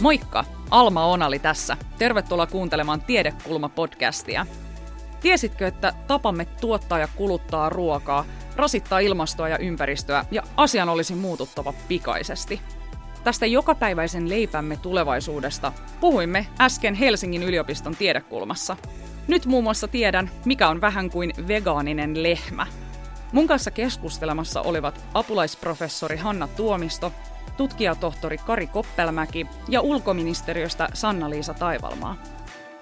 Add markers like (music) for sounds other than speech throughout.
Moikka! Alma Onali tässä. Tervetuloa kuuntelemaan Tiedekulma-podcastia. Tiesitkö, että tapamme tuottaa ja kuluttaa ruokaa rasittaa ilmastoa ja ympäristöä ja asian olisi muututtava pikaisesti? Tästä jokapäiväisen leipämme tulevaisuudesta puhuimme äsken Helsingin yliopiston tiedekulmassa. Nyt muun muassa tiedän, mikä on vähän kuin vegaaninen lehmä. Mun kanssa keskustelemassa olivat apulaisprofessori Hanna Tuomisto tutkijatohtori Kari Koppelmäki ja ulkoministeriöstä Sanna-Liisa Taivalmaa.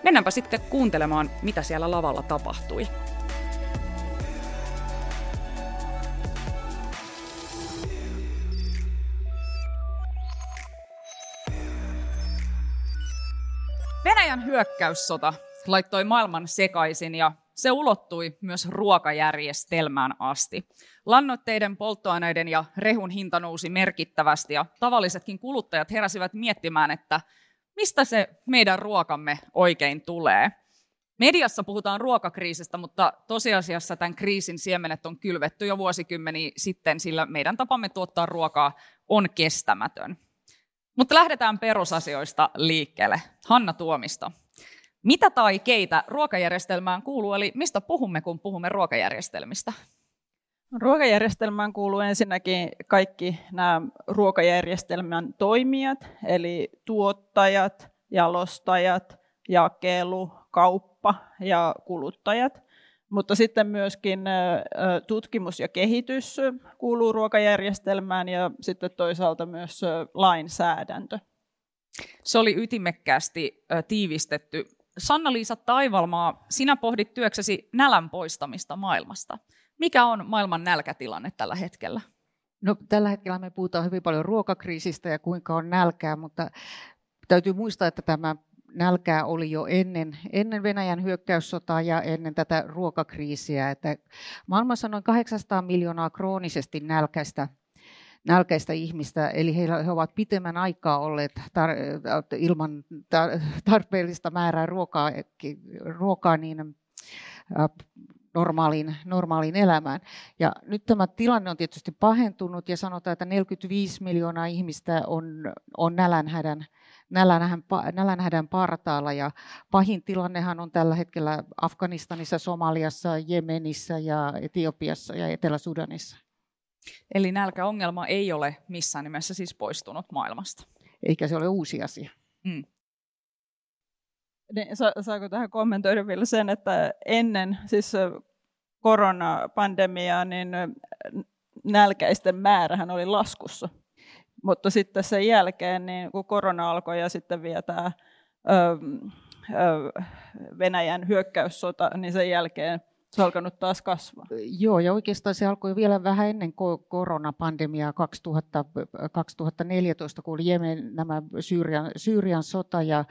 Mennäänpä sitten kuuntelemaan, mitä siellä lavalla tapahtui. Venäjän hyökkäyssota laittoi maailman sekaisin ja se ulottui myös ruokajärjestelmään asti. Lannoitteiden, polttoaineiden ja rehun hinta nousi merkittävästi ja tavallisetkin kuluttajat heräsivät miettimään, että mistä se meidän ruokamme oikein tulee. Mediassa puhutaan ruokakriisistä, mutta tosiasiassa tämän kriisin siemenet on kylvetty jo vuosikymmeniä sitten, sillä meidän tapamme tuottaa ruokaa on kestämätön. Mutta lähdetään perusasioista liikkeelle. Hanna Tuomisto, mitä tai keitä ruokajärjestelmään kuuluu, eli mistä puhumme, kun puhumme ruokajärjestelmistä? Ruokajärjestelmään kuuluu ensinnäkin kaikki nämä ruokajärjestelmän toimijat, eli tuottajat, jalostajat, jakelu, kauppa ja kuluttajat. Mutta sitten myöskin tutkimus ja kehitys kuuluu ruokajärjestelmään ja sitten toisaalta myös lainsäädäntö. Se oli ytimekkäästi tiivistetty Sanna-Liisa Taivalmaa, sinä pohdit työksesi nälän poistamista maailmasta. Mikä on maailman nälkätilanne tällä hetkellä? No, tällä hetkellä me puhutaan hyvin paljon ruokakriisistä ja kuinka on nälkää, mutta täytyy muistaa, että tämä nälkää oli jo ennen, ennen Venäjän hyökkäyssotaa ja ennen tätä ruokakriisiä. Että maailmassa on noin 800 miljoonaa kroonisesti nälkäistä nälkäistä ihmistä, eli he, ovat pitemmän aikaa olleet tar- ilman tar- tarpeellista määrää ruokaa, ruokaa niin, äh, normaaliin, normaaliin elämään. Ja nyt tämä tilanne on tietysti pahentunut ja sanotaan, että 45 miljoonaa ihmistä on, on nälänhädän, nälänhädän, nälänhädän partaalla ja pahin tilannehan on tällä hetkellä Afganistanissa, Somaliassa, Jemenissä ja Etiopiassa ja Etelä-Sudanissa. Eli nälkäongelma ei ole missään nimessä siis poistunut maailmasta. Eikä se ole uusi asia. Mm. Niin, sa- saako tähän kommentoida vielä sen, että ennen siis koronapandemiaa, niin nälkäisten määrähän oli laskussa. Mutta sitten sen jälkeen, niin kun korona alkoi ja sitten vielä tämä Venäjän hyökkäyssota, niin sen jälkeen se on alkanut taas kasvaa. Joo, ja oikeastaan se alkoi vielä vähän ennen koronapandemiaa 2000, 2014, kun oli Jemen nämä Syyrian, Syyrian sota ja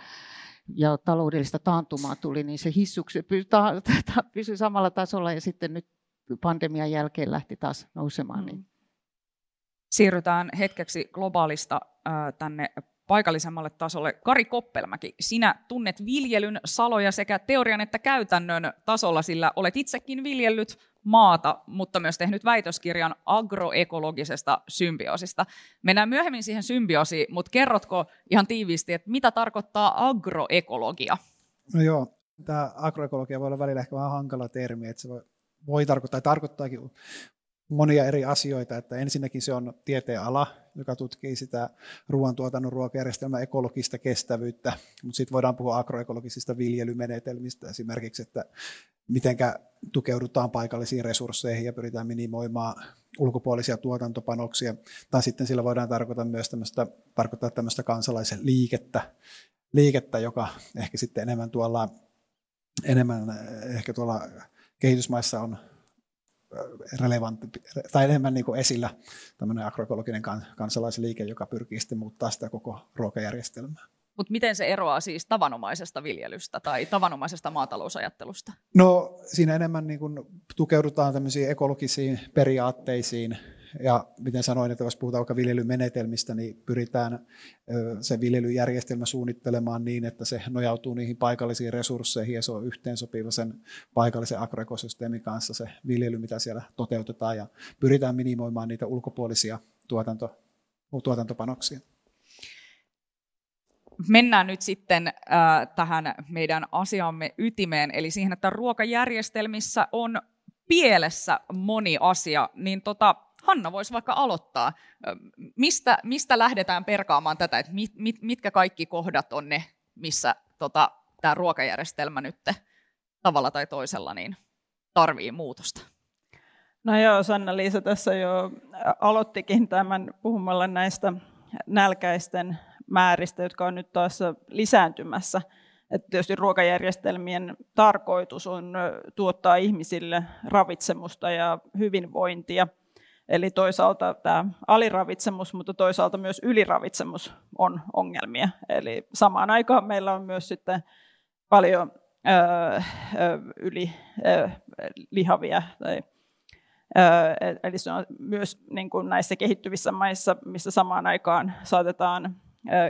ja taloudellista taantumaa tuli, niin se hissuksi pysyi samalla tasolla ja sitten nyt pandemian jälkeen lähti taas nousemaan. Niin. Siirrytään hetkeksi globaalista tänne paikallisemmalle tasolle. Kari Koppelmäki, sinä tunnet viljelyn saloja sekä teorian että käytännön tasolla, sillä olet itsekin viljellyt maata, mutta myös tehnyt väitöskirjan agroekologisesta symbioosista. Mennään myöhemmin siihen symbioosiin, mutta kerrotko ihan tiiviisti, että mitä tarkoittaa agroekologia? No joo, tämä agroekologia voi olla välillä ehkä vähän hankala termi, että se voi, voi tarkoittaa, tai tarkoittaakin monia eri asioita. Että ensinnäkin se on tieteenala, joka tutkii sitä ruoantuotannon ruokajärjestelmän ekologista kestävyyttä, mutta sitten voidaan puhua agroekologisista viljelymenetelmistä esimerkiksi, että miten tukeudutaan paikallisiin resursseihin ja pyritään minimoimaan ulkopuolisia tuotantopanoksia. Tai sitten sillä voidaan tarkoittaa myös tämmöistä, tarkoittaa tämmöistä kansalaisen liikettä, liikettä, joka ehkä sitten enemmän tuolla, enemmän ehkä tuolla kehitysmaissa on relevantti, tai enemmän niin esillä tämmöinen agroekologinen kansalaisliike, joka pyrkii sitten muuttaa sitä koko ruokajärjestelmää. Mutta miten se eroaa siis tavanomaisesta viljelystä tai tavanomaisesta maatalousajattelusta? No siinä enemmän niin kuin tukeudutaan tämmöisiin ekologisiin periaatteisiin, ja miten sanoin, että jos puhutaan vaikka viljelymenetelmistä, niin pyritään se viljelyjärjestelmä suunnittelemaan niin, että se nojautuu niihin paikallisiin resursseihin ja se on yhteensopiva sen paikallisen agroekosysteemin kanssa se viljely, mitä siellä toteutetaan ja pyritään minimoimaan niitä ulkopuolisia tuotanto, tuotantopanoksia. Mennään nyt sitten äh, tähän meidän asiamme ytimeen, eli siihen, että ruokajärjestelmissä on pielessä moni asia, niin tota, Hanna voisi vaikka aloittaa. Mistä, mistä lähdetään perkaamaan tätä, että mit, mit, mitkä kaikki kohdat on ne, missä tota, tämä ruokajärjestelmä nyt tavalla tai toisella niin tarvii muutosta? No joo, Sanna-Liisa tässä jo aloittikin tämän puhumalla näistä nälkäisten määristä, jotka on nyt taas lisääntymässä. Että tietysti ruokajärjestelmien tarkoitus on tuottaa ihmisille ravitsemusta ja hyvinvointia. Eli toisaalta tämä aliravitsemus, mutta toisaalta myös yliravitsemus on ongelmia. Eli samaan aikaan meillä on myös sitten paljon öö, yli öö, lihavia tai Eli se on myös niin kuin näissä kehittyvissä maissa, missä samaan aikaan saatetaan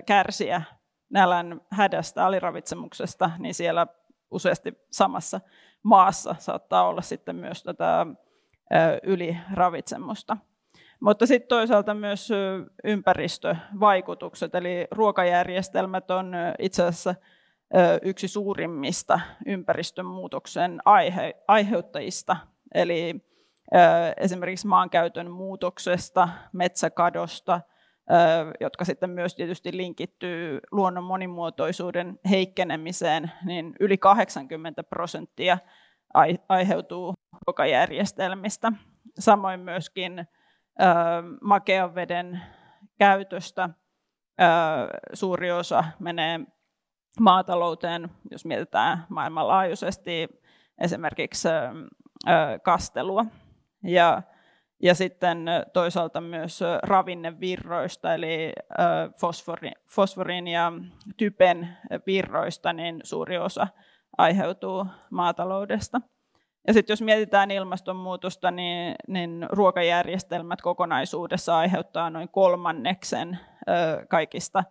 kärsiä nälän hädästä, aliravitsemuksesta, niin siellä useasti samassa maassa saattaa olla sitten myös tätä yliravitsemusta. Mutta sitten toisaalta myös ympäristövaikutukset, eli ruokajärjestelmät on itse asiassa yksi suurimmista ympäristönmuutoksen aihe, aiheuttajista. Eli esimerkiksi maankäytön muutoksesta, metsäkadosta, jotka sitten myös tietysti linkittyy luonnon monimuotoisuuden heikkenemiseen, niin yli 80 prosenttia aiheutuu ruokajärjestelmistä. Samoin myöskin makean veden käytöstä suuri osa menee maatalouteen, jos mietitään maailmanlaajuisesti esimerkiksi kastelua. Ja, ja sitten toisaalta myös ravinnevirroista, eli fosfori, fosforin ja typen virroista, niin suuri osa aiheutuu maataloudesta. Ja sitten jos mietitään ilmastonmuutosta, niin, niin ruokajärjestelmät kokonaisuudessa aiheuttaa noin kolmanneksen kaikista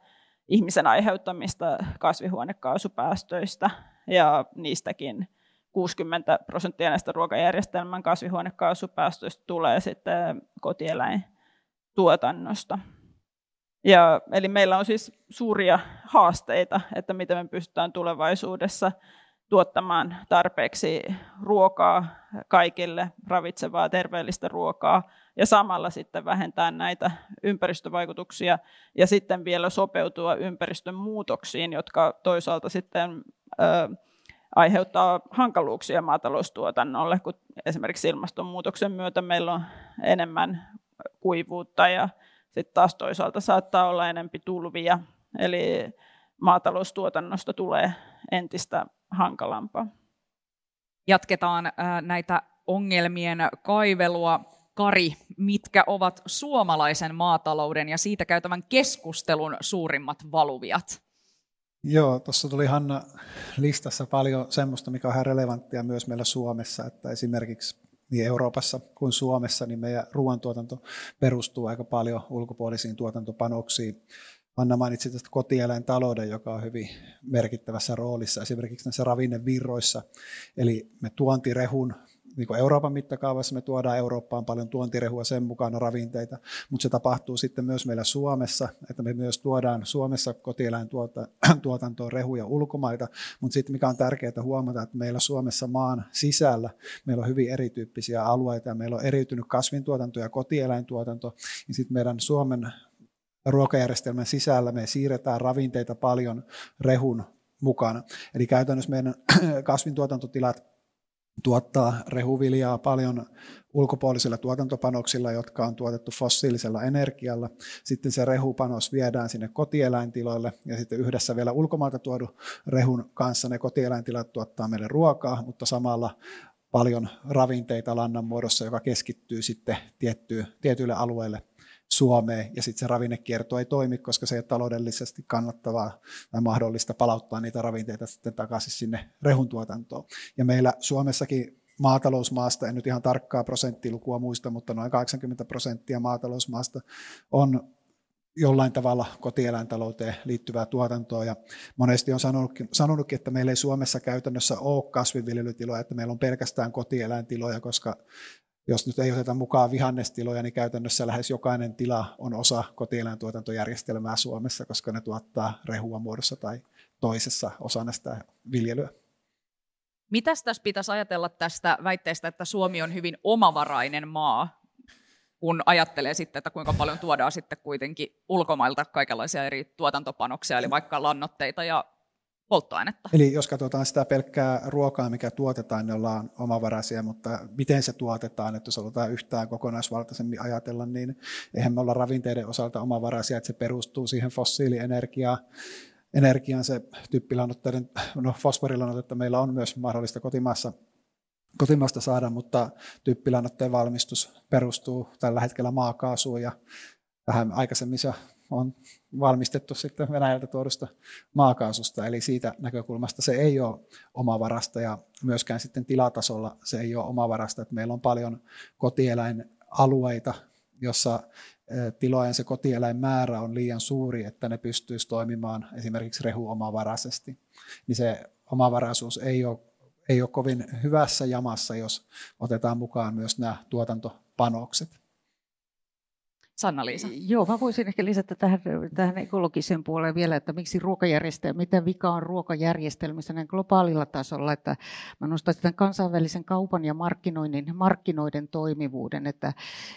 ihmisen aiheuttamista kasvihuonekaasupäästöistä, ja niistäkin 60 prosenttia näistä ruokajärjestelmän kasvihuonekaasupäästöistä tulee sitten kotieläintuotannosta. Ja, eli meillä on siis suuria haasteita, että miten me pystytään tulevaisuudessa tuottamaan tarpeeksi ruokaa kaikille, ravitsevaa, terveellistä ruokaa, ja samalla sitten vähentää näitä ympäristövaikutuksia, ja sitten vielä sopeutua ympäristön muutoksiin, jotka toisaalta sitten aiheuttaa hankaluuksia maataloustuotannolle, kun esimerkiksi ilmastonmuutoksen myötä meillä on enemmän kuivuutta ja sitten taas toisaalta saattaa olla enempi tulvia, eli maataloustuotannosta tulee entistä hankalampaa. Jatketaan näitä ongelmien kaivelua. Kari, mitkä ovat suomalaisen maatalouden ja siitä käytävän keskustelun suurimmat valuviat? Joo, tuossa tuli Hanna listassa paljon semmoista, mikä on ihan relevanttia myös meillä Suomessa, että esimerkiksi niin Euroopassa kuin Suomessa, niin meidän ruoantuotanto perustuu aika paljon ulkopuolisiin tuotantopanoksiin. Anna mainitsi tästä kotieläintalouden, joka on hyvin merkittävässä roolissa esimerkiksi näissä ravinnevirroissa. Eli me tuontirehun niin kuin Euroopan mittakaavassa me tuodaan Eurooppaan paljon tuontirehua sen mukana ravinteita, mutta se tapahtuu sitten myös meillä Suomessa, että me myös tuodaan Suomessa kotieläintuotantoon (clears throat) rehuja ulkomaita, mutta sitten mikä on tärkeää huomata, että meillä Suomessa maan sisällä meillä on hyvin erityyppisiä alueita ja meillä on eriytynyt kasvintuotanto ja kotieläintuotanto, niin sitten meidän Suomen ruokajärjestelmän sisällä me siirretään ravinteita paljon rehun mukana. Eli käytännössä meidän (clears throat) kasvintuotantotilat tuottaa rehuviljaa paljon ulkopuolisilla tuotantopanoksilla, jotka on tuotettu fossiilisella energialla. Sitten se rehupanos viedään sinne kotieläintiloille ja sitten yhdessä vielä ulkomailta tuodun rehun kanssa ne kotieläintilat tuottaa meille ruokaa, mutta samalla paljon ravinteita lannan muodossa, joka keskittyy sitten tiettyille alueille Suomeen, ja sitten se ravinnekierto ei toimi, koska se ei ole taloudellisesti kannattavaa tai mahdollista palauttaa niitä ravinteita sitten takaisin sinne rehuntuotantoon. Ja meillä Suomessakin maatalousmaasta, en nyt ihan tarkkaa prosenttilukua muista, mutta noin 80 prosenttia maatalousmaasta on jollain tavalla kotieläintalouteen liittyvää tuotantoa. Ja monesti on sanonutkin, sanonutkin, että meillä ei Suomessa käytännössä ole kasvinviljelytiloja, että meillä on pelkästään kotieläintiloja, koska jos nyt ei oteta mukaan vihannestiloja, niin käytännössä lähes jokainen tila on osa kotieläintuotantojärjestelmää Suomessa, koska ne tuottaa rehua muodossa tai toisessa osana sitä viljelyä. Mitäs tässä pitäisi ajatella tästä väitteestä, että Suomi on hyvin omavarainen maa, kun ajattelee sitten, että kuinka paljon tuodaan sitten kuitenkin ulkomailta kaikenlaisia eri tuotantopanoksia, eli vaikka lannoitteita ja polttoainetta. Eli jos katsotaan sitä pelkkää ruokaa, mikä tuotetaan, niin ollaan omavaraisia, mutta miten se tuotetaan, että jos halutaan yhtään kokonaisvaltaisemmin ajatella, niin eihän me olla ravinteiden osalta omavaraisia, että se perustuu siihen fossiilienergiaan, energiaan se typpilannoitteiden, no fosforilannoitetta meillä on myös mahdollista kotimaassa kotimaasta saada, mutta typpilannoitteen valmistus perustuu tällä hetkellä maakaasuun ja vähän aikaisemmin se on valmistettu sitten Venäjältä tuodusta maakaasusta, eli siitä näkökulmasta se ei ole omavarasta ja myöskään sitten tilatasolla se ei ole omavarasta, että meillä on paljon kotieläinalueita, jossa tilojen se kotieläinmäärä on liian suuri, että ne pystyisi toimimaan esimerkiksi rehuomavaraisesti, niin se omavaraisuus ei ole, ei ole kovin hyvässä jamassa, jos otetaan mukaan myös nämä tuotantopanokset. Sanna-Liisa. Joo, mä voisin ehkä lisätä tähän, tähän ekologisen puoleen vielä, että miksi ruokajärjestelmä, mitä vika on ruokajärjestelmissä näin globaalilla tasolla, että mä nostaisin tämän kansainvälisen kaupan ja markkinoinnin, markkinoiden toimivuuden, että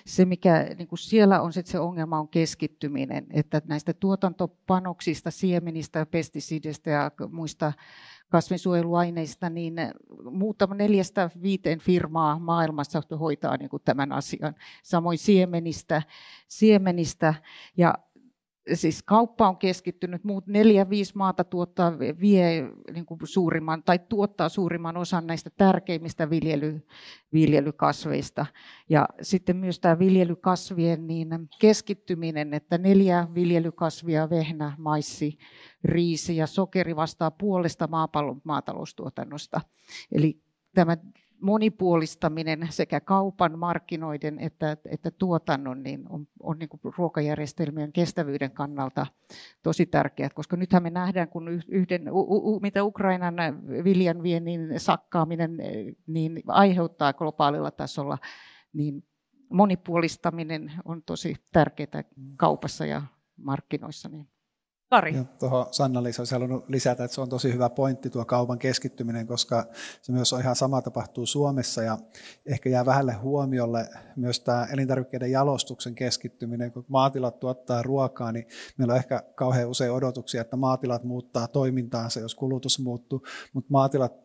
se mikä niin kuin siellä on sitten se ongelma on keskittyminen, että näistä tuotantopanoksista, siemenistä, pestisideistä ja muista kasvinsuojeluaineista, niin muutama neljästä viiteen firmaa maailmassa hoitaa niin kuin tämän asian. Samoin siemenistä, siemenistä ja siis kauppa on keskittynyt, muut neljä, viisi maata tuottaa, vie niin kuin suurimman, tai tuottaa suurimman osan näistä tärkeimmistä viljely, viljelykasveista. Ja sitten myös tämä viljelykasvien niin keskittyminen, että neljä viljelykasvia, vehnä, maissi, riisi ja sokeri vastaa puolesta maapallon maataloustuotannosta. Eli tämä monipuolistaminen sekä kaupan, markkinoiden että, että tuotannon niin on, on niin ruokajärjestelmien kestävyyden kannalta tosi tärkeää, koska nythän me nähdään, kun yhden, u, u, mitä Ukrainan viljan viennin sakkaaminen niin aiheuttaa globaalilla tasolla, niin monipuolistaminen on tosi tärkeää kaupassa ja markkinoissa. Niin. Kari. tuohon sanna olisi halunnut lisätä, että se on tosi hyvä pointti tuo kaupan keskittyminen, koska se myös on ihan sama tapahtuu Suomessa ja ehkä jää vähälle huomiolle myös tämä elintarvikkeiden jalostuksen keskittyminen. Kun maatilat tuottaa ruokaa, niin meillä on ehkä kauhean usein odotuksia, että maatilat muuttaa toimintaansa, jos kulutus muuttuu, mutta maatilat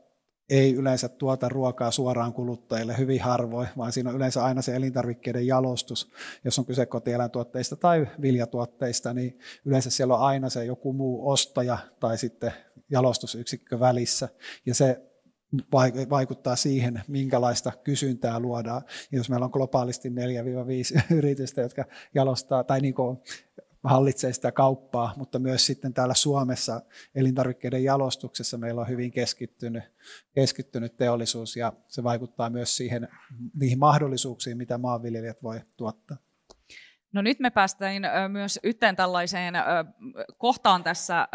ei yleensä tuota ruokaa suoraan kuluttajille hyvin harvoin, vaan siinä on yleensä aina se elintarvikkeiden jalostus. Jos on kyse kotieläintuotteista tai viljatuotteista, niin yleensä siellä on aina se joku muu ostaja tai sitten jalostusyksikkö välissä. Ja se vaikuttaa siihen, minkälaista kysyntää luodaan. Ja jos meillä on globaalisti 4-5 (laughs) yritystä, jotka jalostaa tai niin hallitsee sitä kauppaa, mutta myös sitten täällä Suomessa elintarvikkeiden jalostuksessa meillä on hyvin keskittynyt, keskittynyt teollisuus ja se vaikuttaa myös siihen, niihin mahdollisuuksiin, mitä maanviljelijät voi tuottaa. No nyt me päästään myös yhteen tällaiseen kohtaan tässä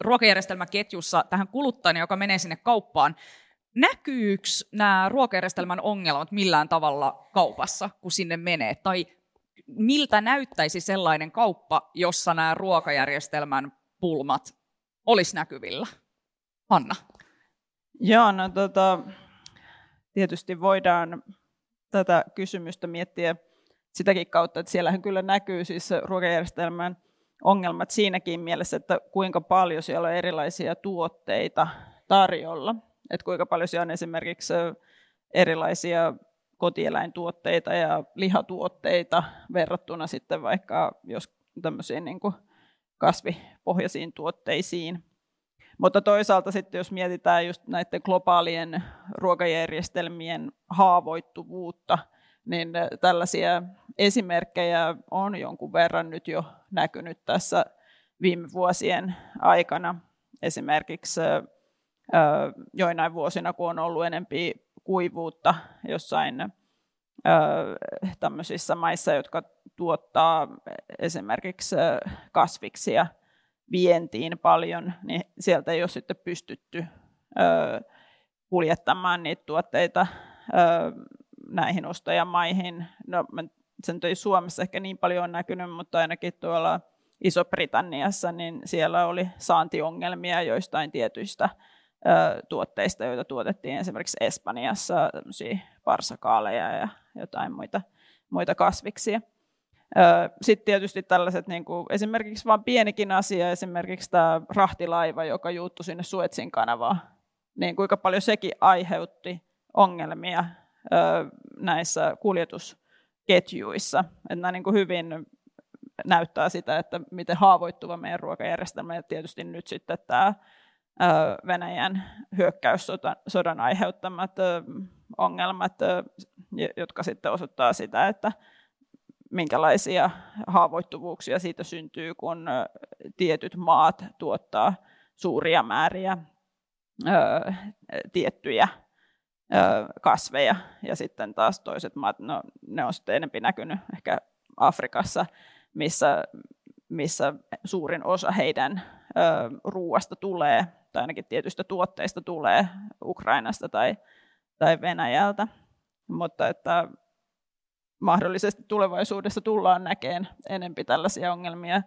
ruokajärjestelmäketjussa tähän kuluttajan, joka menee sinne kauppaan. Näkyykö nämä ruokajärjestelmän ongelmat millään tavalla kaupassa, kun sinne menee? Tai miltä näyttäisi sellainen kauppa, jossa nämä ruokajärjestelmän pulmat olisi näkyvillä? Hanna. Joo, no tota, tietysti voidaan tätä kysymystä miettiä sitäkin kautta, että siellähän kyllä näkyy siis ruokajärjestelmän ongelmat siinäkin mielessä, että kuinka paljon siellä on erilaisia tuotteita tarjolla. Että kuinka paljon siellä on esimerkiksi erilaisia kotieläintuotteita ja lihatuotteita verrattuna sitten vaikka jos tämmöisiin niin kuin kasvipohjaisiin tuotteisiin. Mutta toisaalta sitten jos mietitään just näiden globaalien ruokajärjestelmien haavoittuvuutta, niin tällaisia esimerkkejä on jonkun verran nyt jo näkynyt tässä viime vuosien aikana. Esimerkiksi joinain vuosina, kun on ollut enempi kuivuutta jossain tämmöisissä maissa, jotka tuottaa esimerkiksi kasviksia vientiin paljon, niin sieltä ei ole sitten pystytty kuljettamaan niitä tuotteita näihin ostajamaihin. No, sen toi Suomessa ehkä niin paljon on näkynyt, mutta ainakin tuolla Iso-Britanniassa, niin siellä oli saantiongelmia joistain tietyistä tuotteista, joita tuotettiin esimerkiksi Espanjassa, parsakaaleja ja jotain muita, muita kasviksia. Sitten tietysti tällaiset, niin kuin, esimerkiksi vain pienikin asia, esimerkiksi tämä rahtilaiva, joka juuttu sinne Suetsin kanavaan, niin kuinka paljon sekin aiheutti ongelmia näissä kuljetusketjuissa. Että nämä niin kuin hyvin näyttää sitä, että miten haavoittuva meidän ruokajärjestelmä ja tietysti nyt sitten tämä Venäjän hyökkäyssodan aiheuttamat ongelmat, jotka sitten osoittaa sitä, että minkälaisia haavoittuvuuksia siitä syntyy, kun tietyt maat tuottaa suuria määriä tiettyjä kasveja, ja sitten taas toiset maat, no, ne on sitten enemmän näkynyt ehkä Afrikassa, missä, missä suurin osa heidän ruuasta tulee, tai ainakin tietystä tuotteista tulee Ukrainasta tai, tai Venäjältä. Mutta että mahdollisesti tulevaisuudessa tullaan näkemään enempi tällaisia ongelmia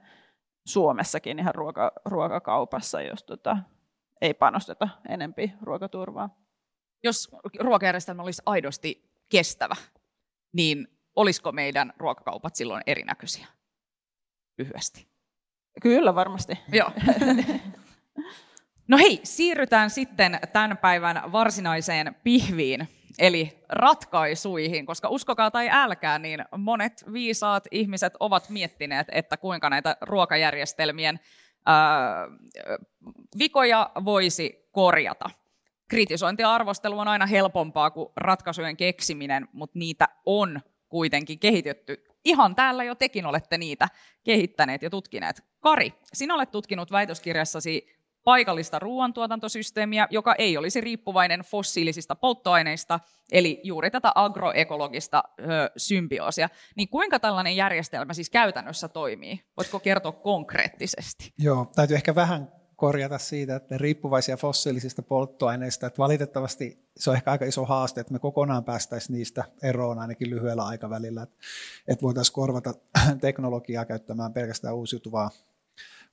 Suomessakin ihan ruoka, ruokakaupassa, jos tota, ei panosteta enempi ruokaturvaa. Jos ruokajärjestelmä olisi aidosti kestävä, niin olisiko meidän ruokakaupat silloin erinäköisiä? Lyhyesti. Kyllä varmasti. Joo. (laughs) No hei, siirrytään sitten tämän päivän varsinaiseen pihviin eli ratkaisuihin, koska uskokaa tai älkää, niin monet viisaat ihmiset ovat miettineet, että kuinka näitä ruokajärjestelmien ää, vikoja voisi korjata. Kritisointi ja arvostelu on aina helpompaa kuin ratkaisujen keksiminen, mutta niitä on kuitenkin kehitetty. Ihan täällä jo tekin olette niitä kehittäneet ja tutkineet. Kari, sinä olet tutkinut väitöskirjassasi paikallista ruoantuotantosysteemiä, joka ei olisi riippuvainen fossiilisista polttoaineista, eli juuri tätä agroekologista ö, symbioosia. Niin kuinka tällainen järjestelmä siis käytännössä toimii? Voitko kertoa konkreettisesti? Joo, täytyy ehkä vähän korjata siitä, että riippuvaisia fossiilisista polttoaineista, että valitettavasti se on ehkä aika iso haaste, että me kokonaan päästäisiin niistä eroon ainakin lyhyellä aikavälillä, että, että voitaisiin korvata (clears throat) teknologiaa käyttämään pelkästään uusiutuvaa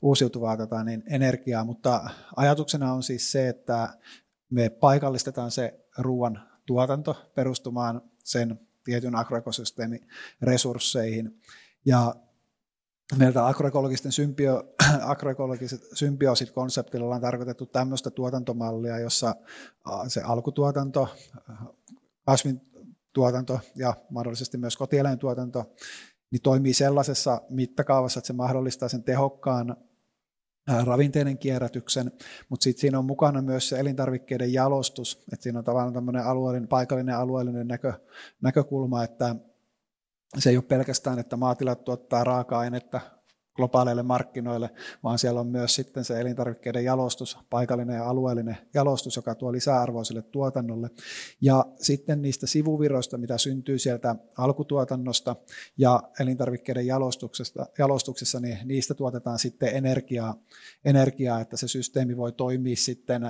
uusiutuvaa tota, niin energiaa, mutta ajatuksena on siis se, että me paikallistetaan se ruoan tuotanto perustumaan sen tietyn agroekosysteemin resursseihin. Ja meiltä agroekologisten symbio, (clears throat) agroekologiset symbioosit konseptilla on tarkoitettu tämmöistä tuotantomallia, jossa se alkutuotanto, kasvin tuotanto ja mahdollisesti myös kotieläintuotanto niin toimii sellaisessa mittakaavassa, että se mahdollistaa sen tehokkaan ravinteiden kierrätyksen, mutta sitten siinä on mukana myös se elintarvikkeiden jalostus, että siinä on tavallaan tämmöinen alueellinen, paikallinen alueellinen näkö, näkökulma, että se ei ole pelkästään, että maatilat tuottaa raaka-ainetta globaaleille markkinoille, vaan siellä on myös sitten se elintarvikkeiden jalostus, paikallinen ja alueellinen jalostus, joka tuo lisäarvoa sille tuotannolle. Ja sitten niistä sivuviroista, mitä syntyy sieltä alkutuotannosta ja elintarvikkeiden jalostuksesta, jalostuksessa, niin niistä tuotetaan sitten energiaa, energiaa, että se systeemi voi toimia sitten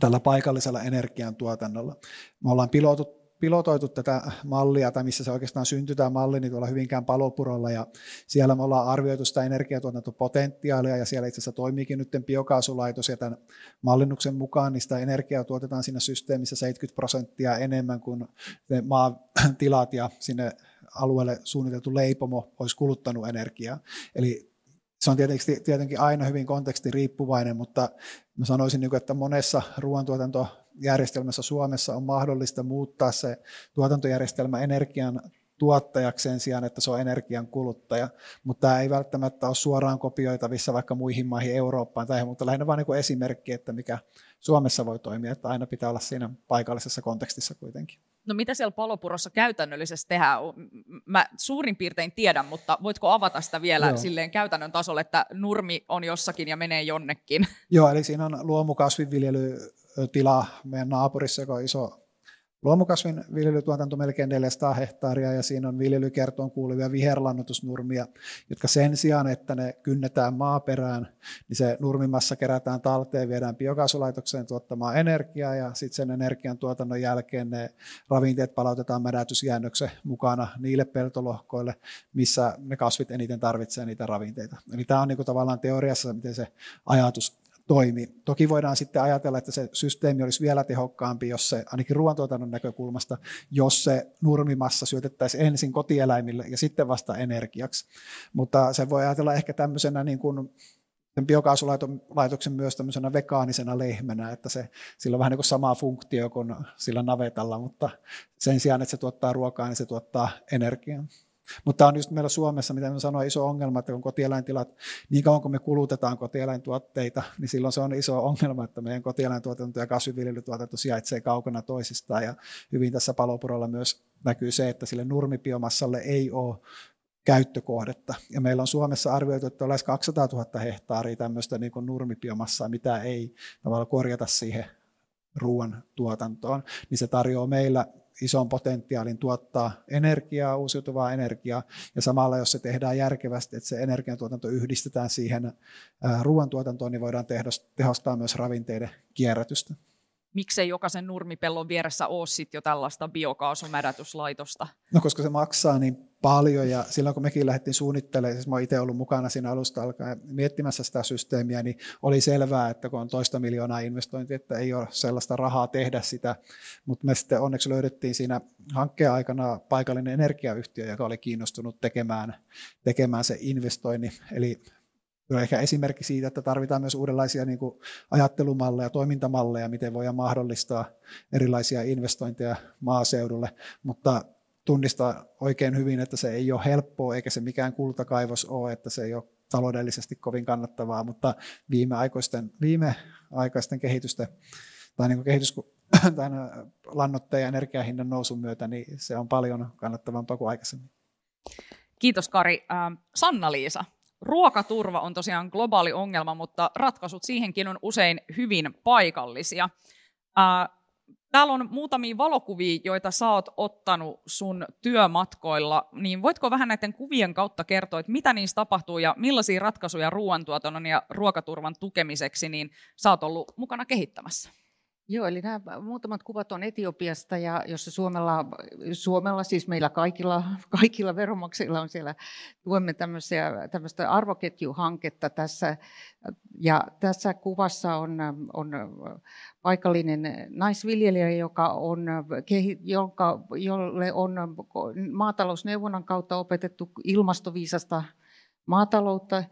tällä paikallisella energiantuotannolla. Me ollaan pilotut, pilotoitu tätä mallia, tai missä se oikeastaan syntyy tämä malli, niin tuolla Hyvinkään palopurolla, ja siellä me ollaan arvioitu sitä energiatuotantopotentiaalia, ja siellä itse asiassa toimiikin nyt biokaasulaitos, ja tämän mallinnuksen mukaan niin sitä energiaa tuotetaan siinä systeemissä 70 prosenttia enemmän kuin ne maatilat ja sinne alueelle suunniteltu leipomo olisi kuluttanut energiaa. Eli se on tietenkin, tietenkin aina hyvin kontekstiriippuvainen, mutta mä sanoisin, niin että monessa ruoantuotantojärjestelmässä Suomessa on mahdollista muuttaa se tuotantojärjestelmä energian tuottajaksi sen sijaan, että se on energian kuluttaja. Mutta tämä ei välttämättä ole suoraan kopioitavissa vaikka muihin maihin Eurooppaan, tai, mutta lähinnä vain niin esimerkki, että mikä Suomessa voi toimia, että aina pitää olla siinä paikallisessa kontekstissa kuitenkin. No mitä siellä palopurossa käytännöllisesti tehdään? Mä suurin piirtein tiedän, mutta voitko avata sitä vielä Joo. silleen käytännön tasolla, että nurmi on jossakin ja menee jonnekin? Joo, eli siinä on luomukasvinviljelytila meidän naapurissa, joka on iso luomukasvin viljelytuotanto melkein 400 hehtaaria ja siinä on viljelykertoon kuuluvia viherlannotusnurmia, jotka sen sijaan, että ne kynnetään maaperään, niin se nurmimassa kerätään talteen, viedään biokaasulaitokseen tuottamaan energiaa ja sitten sen energian tuotannon jälkeen ne ravinteet palautetaan mädätysjäännöksen mukana niille peltolohkoille, missä ne kasvit eniten tarvitsee niitä ravinteita. Eli tämä on niin kuin tavallaan teoriassa, miten se ajatus toimi. Toki voidaan sitten ajatella, että se systeemi olisi vielä tehokkaampi, jos se, ainakin ruoantuotannon näkökulmasta, jos se nurmimassa syötettäisiin ensin kotieläimille ja sitten vasta energiaksi. Mutta se voi ajatella ehkä tämmöisenä niin kuin sen biokaasulaitoksen myös tämmöisenä vegaanisena lehmänä, että se, sillä on vähän niin kuin sama funktio kuin sillä navetalla, mutta sen sijaan, että se tuottaa ruokaa, niin se tuottaa energiaa. Mutta on just meillä Suomessa, mitä mä sanoin, iso ongelma, että kun kotieläintilat, niin kauan kun me kulutetaan kotieläintuotteita, niin silloin se on iso ongelma, että meidän kotieläintuotanto ja kasviviljelytuotanto sijaitsee kaukana toisistaan. Ja hyvin tässä palopurolla myös näkyy se, että sille nurmipiomassalle ei ole käyttökohdetta. Ja meillä on Suomessa arvioitu, että on lähes 200 000 hehtaaria tämmöistä niin nurmipiomassaa, mitä ei tavallaan korjata siihen ruoan tuotantoon, niin se tarjoaa meillä ison potentiaalin tuottaa energiaa, uusiutuvaa energiaa, ja samalla jos se tehdään järkevästi, että se energiantuotanto yhdistetään siihen ruoantuotantoon, niin voidaan tehostaa myös ravinteiden kierrätystä miksei jokaisen nurmipellon vieressä ole sit jo tällaista biokaasumädätyslaitosta? No koska se maksaa niin paljon ja silloin kun mekin lähdettiin suunnittelemaan, siis mä itse ollut mukana siinä alusta alkaen miettimässä sitä systeemiä, niin oli selvää, että kun on toista miljoonaa investointi, että ei ole sellaista rahaa tehdä sitä, mutta me sitten onneksi löydettiin siinä hankkeen aikana paikallinen energiayhtiö, joka oli kiinnostunut tekemään, tekemään se investoinnin, eli ehkä esimerkki siitä, että tarvitaan myös uudenlaisia niin kuin ajattelumalleja, toimintamalleja, miten voidaan mahdollistaa erilaisia investointeja maaseudulle, mutta tunnistaa oikein hyvin, että se ei ole helppoa eikä se mikään kultakaivos ole, että se ei ole taloudellisesti kovin kannattavaa, mutta viimeaikoisten, viimeaikaisten kehitysten tai niin kehitys (clears throat) tämän lannoitteen ja energiahinnan nousun myötä, niin se on paljon kannattavampaa kuin aikaisemmin. Kiitos Kari. Sanna-Liisa, Ruokaturva on tosiaan globaali ongelma, mutta ratkaisut siihenkin on usein hyvin paikallisia. Täällä on muutamia valokuvia, joita sä oot ottanut sun työmatkoilla, niin voitko vähän näiden kuvien kautta kertoa, että mitä niissä tapahtuu ja millaisia ratkaisuja ruoantuotannon ja ruokaturvan tukemiseksi niin sä oot ollut mukana kehittämässä? Joo, eli nämä muutamat kuvat on Etiopiasta, ja jossa Suomella, Suomella siis meillä kaikilla, kaikilla veronmaksajilla on siellä, tuemme tämmöistä arvoketjuhanketta tässä. Ja tässä kuvassa on, on paikallinen naisviljelijä, joka on, jonka, jolle on maatalousneuvonnan kautta opetettu ilmastoviisasta maataloutta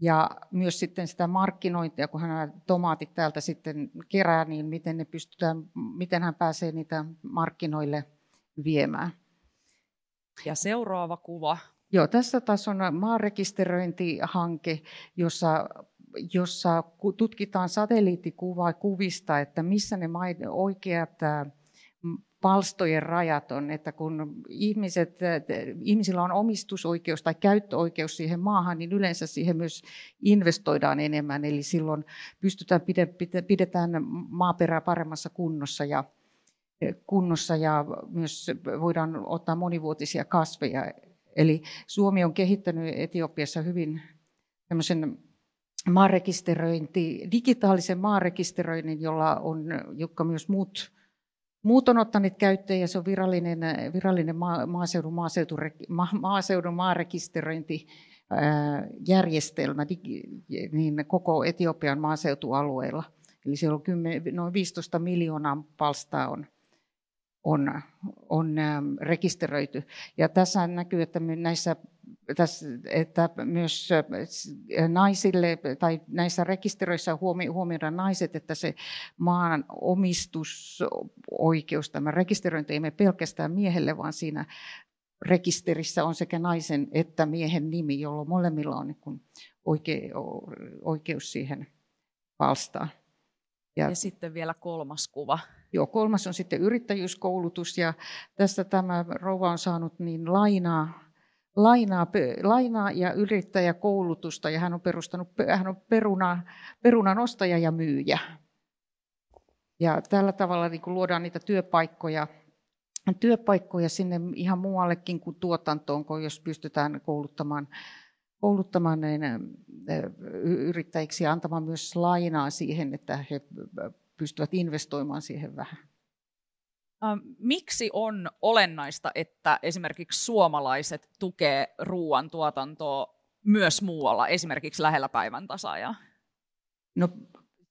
ja myös sitten sitä markkinointia, kun hän tomaatit täältä sitten kerää, niin miten, ne pystytään, miten hän pääsee niitä markkinoille viemään. Ja seuraava kuva. Joo, tässä taas on maarekisteröintihanke, jossa jossa tutkitaan satelliittikuvista, että missä ne oikeat palstojen rajat on, että kun ihmiset, ihmisillä on omistusoikeus tai käyttöoikeus siihen maahan, niin yleensä siihen myös investoidaan enemmän. Eli silloin pystytään, pidetään maaperää paremmassa kunnossa ja, kunnossa ja myös voidaan ottaa monivuotisia kasveja. Eli Suomi on kehittänyt Etiopiassa hyvin tämmöisen maarekisteröinti, digitaalisen maarekisteröinnin, jolla on, jotka myös muut Muut on ottaneet käyttöön ja se on virallinen, virallinen maaseudun, maaseutu, maaseudun maarekisteröintijärjestelmä niin koko Etiopian maaseutualueella. Eli siellä on 10, noin 15 miljoonaa palstaa on on, on ähm, rekisteröity. Ja tässä näkyy, että näissä tässä, että myös äh, naisille tai näissä rekisteröissä huomioidaan naiset, että se maan omistusoikeus, tämä rekisteröinti ei mene pelkästään miehelle, vaan siinä rekisterissä on sekä naisen että miehen nimi, jolloin molemmilla on niin oikeus siihen palstaan. Ja, ja sitten vielä kolmas kuva. Joo, kolmas on sitten yrittäjyyskoulutus ja tässä tämä rouva on saanut niin lainaa, lainaa, lainaa ja yrittäjäkoulutusta ja hän on perustanut, hän on peruna, perunan ostaja ja myyjä. Ja tällä tavalla niin kuin luodaan niitä työpaikkoja työpaikkoja sinne ihan muuallekin kuin tuotantoon, kun jos pystytään kouluttamaan, kouluttamaan yrittäjiksi ja antamaan myös lainaa siihen, että he pystyvät investoimaan siihen vähän. Miksi on olennaista, että esimerkiksi suomalaiset tukee ruoantuotantoa myös muualla, esimerkiksi lähellä päivän tasaajaa? No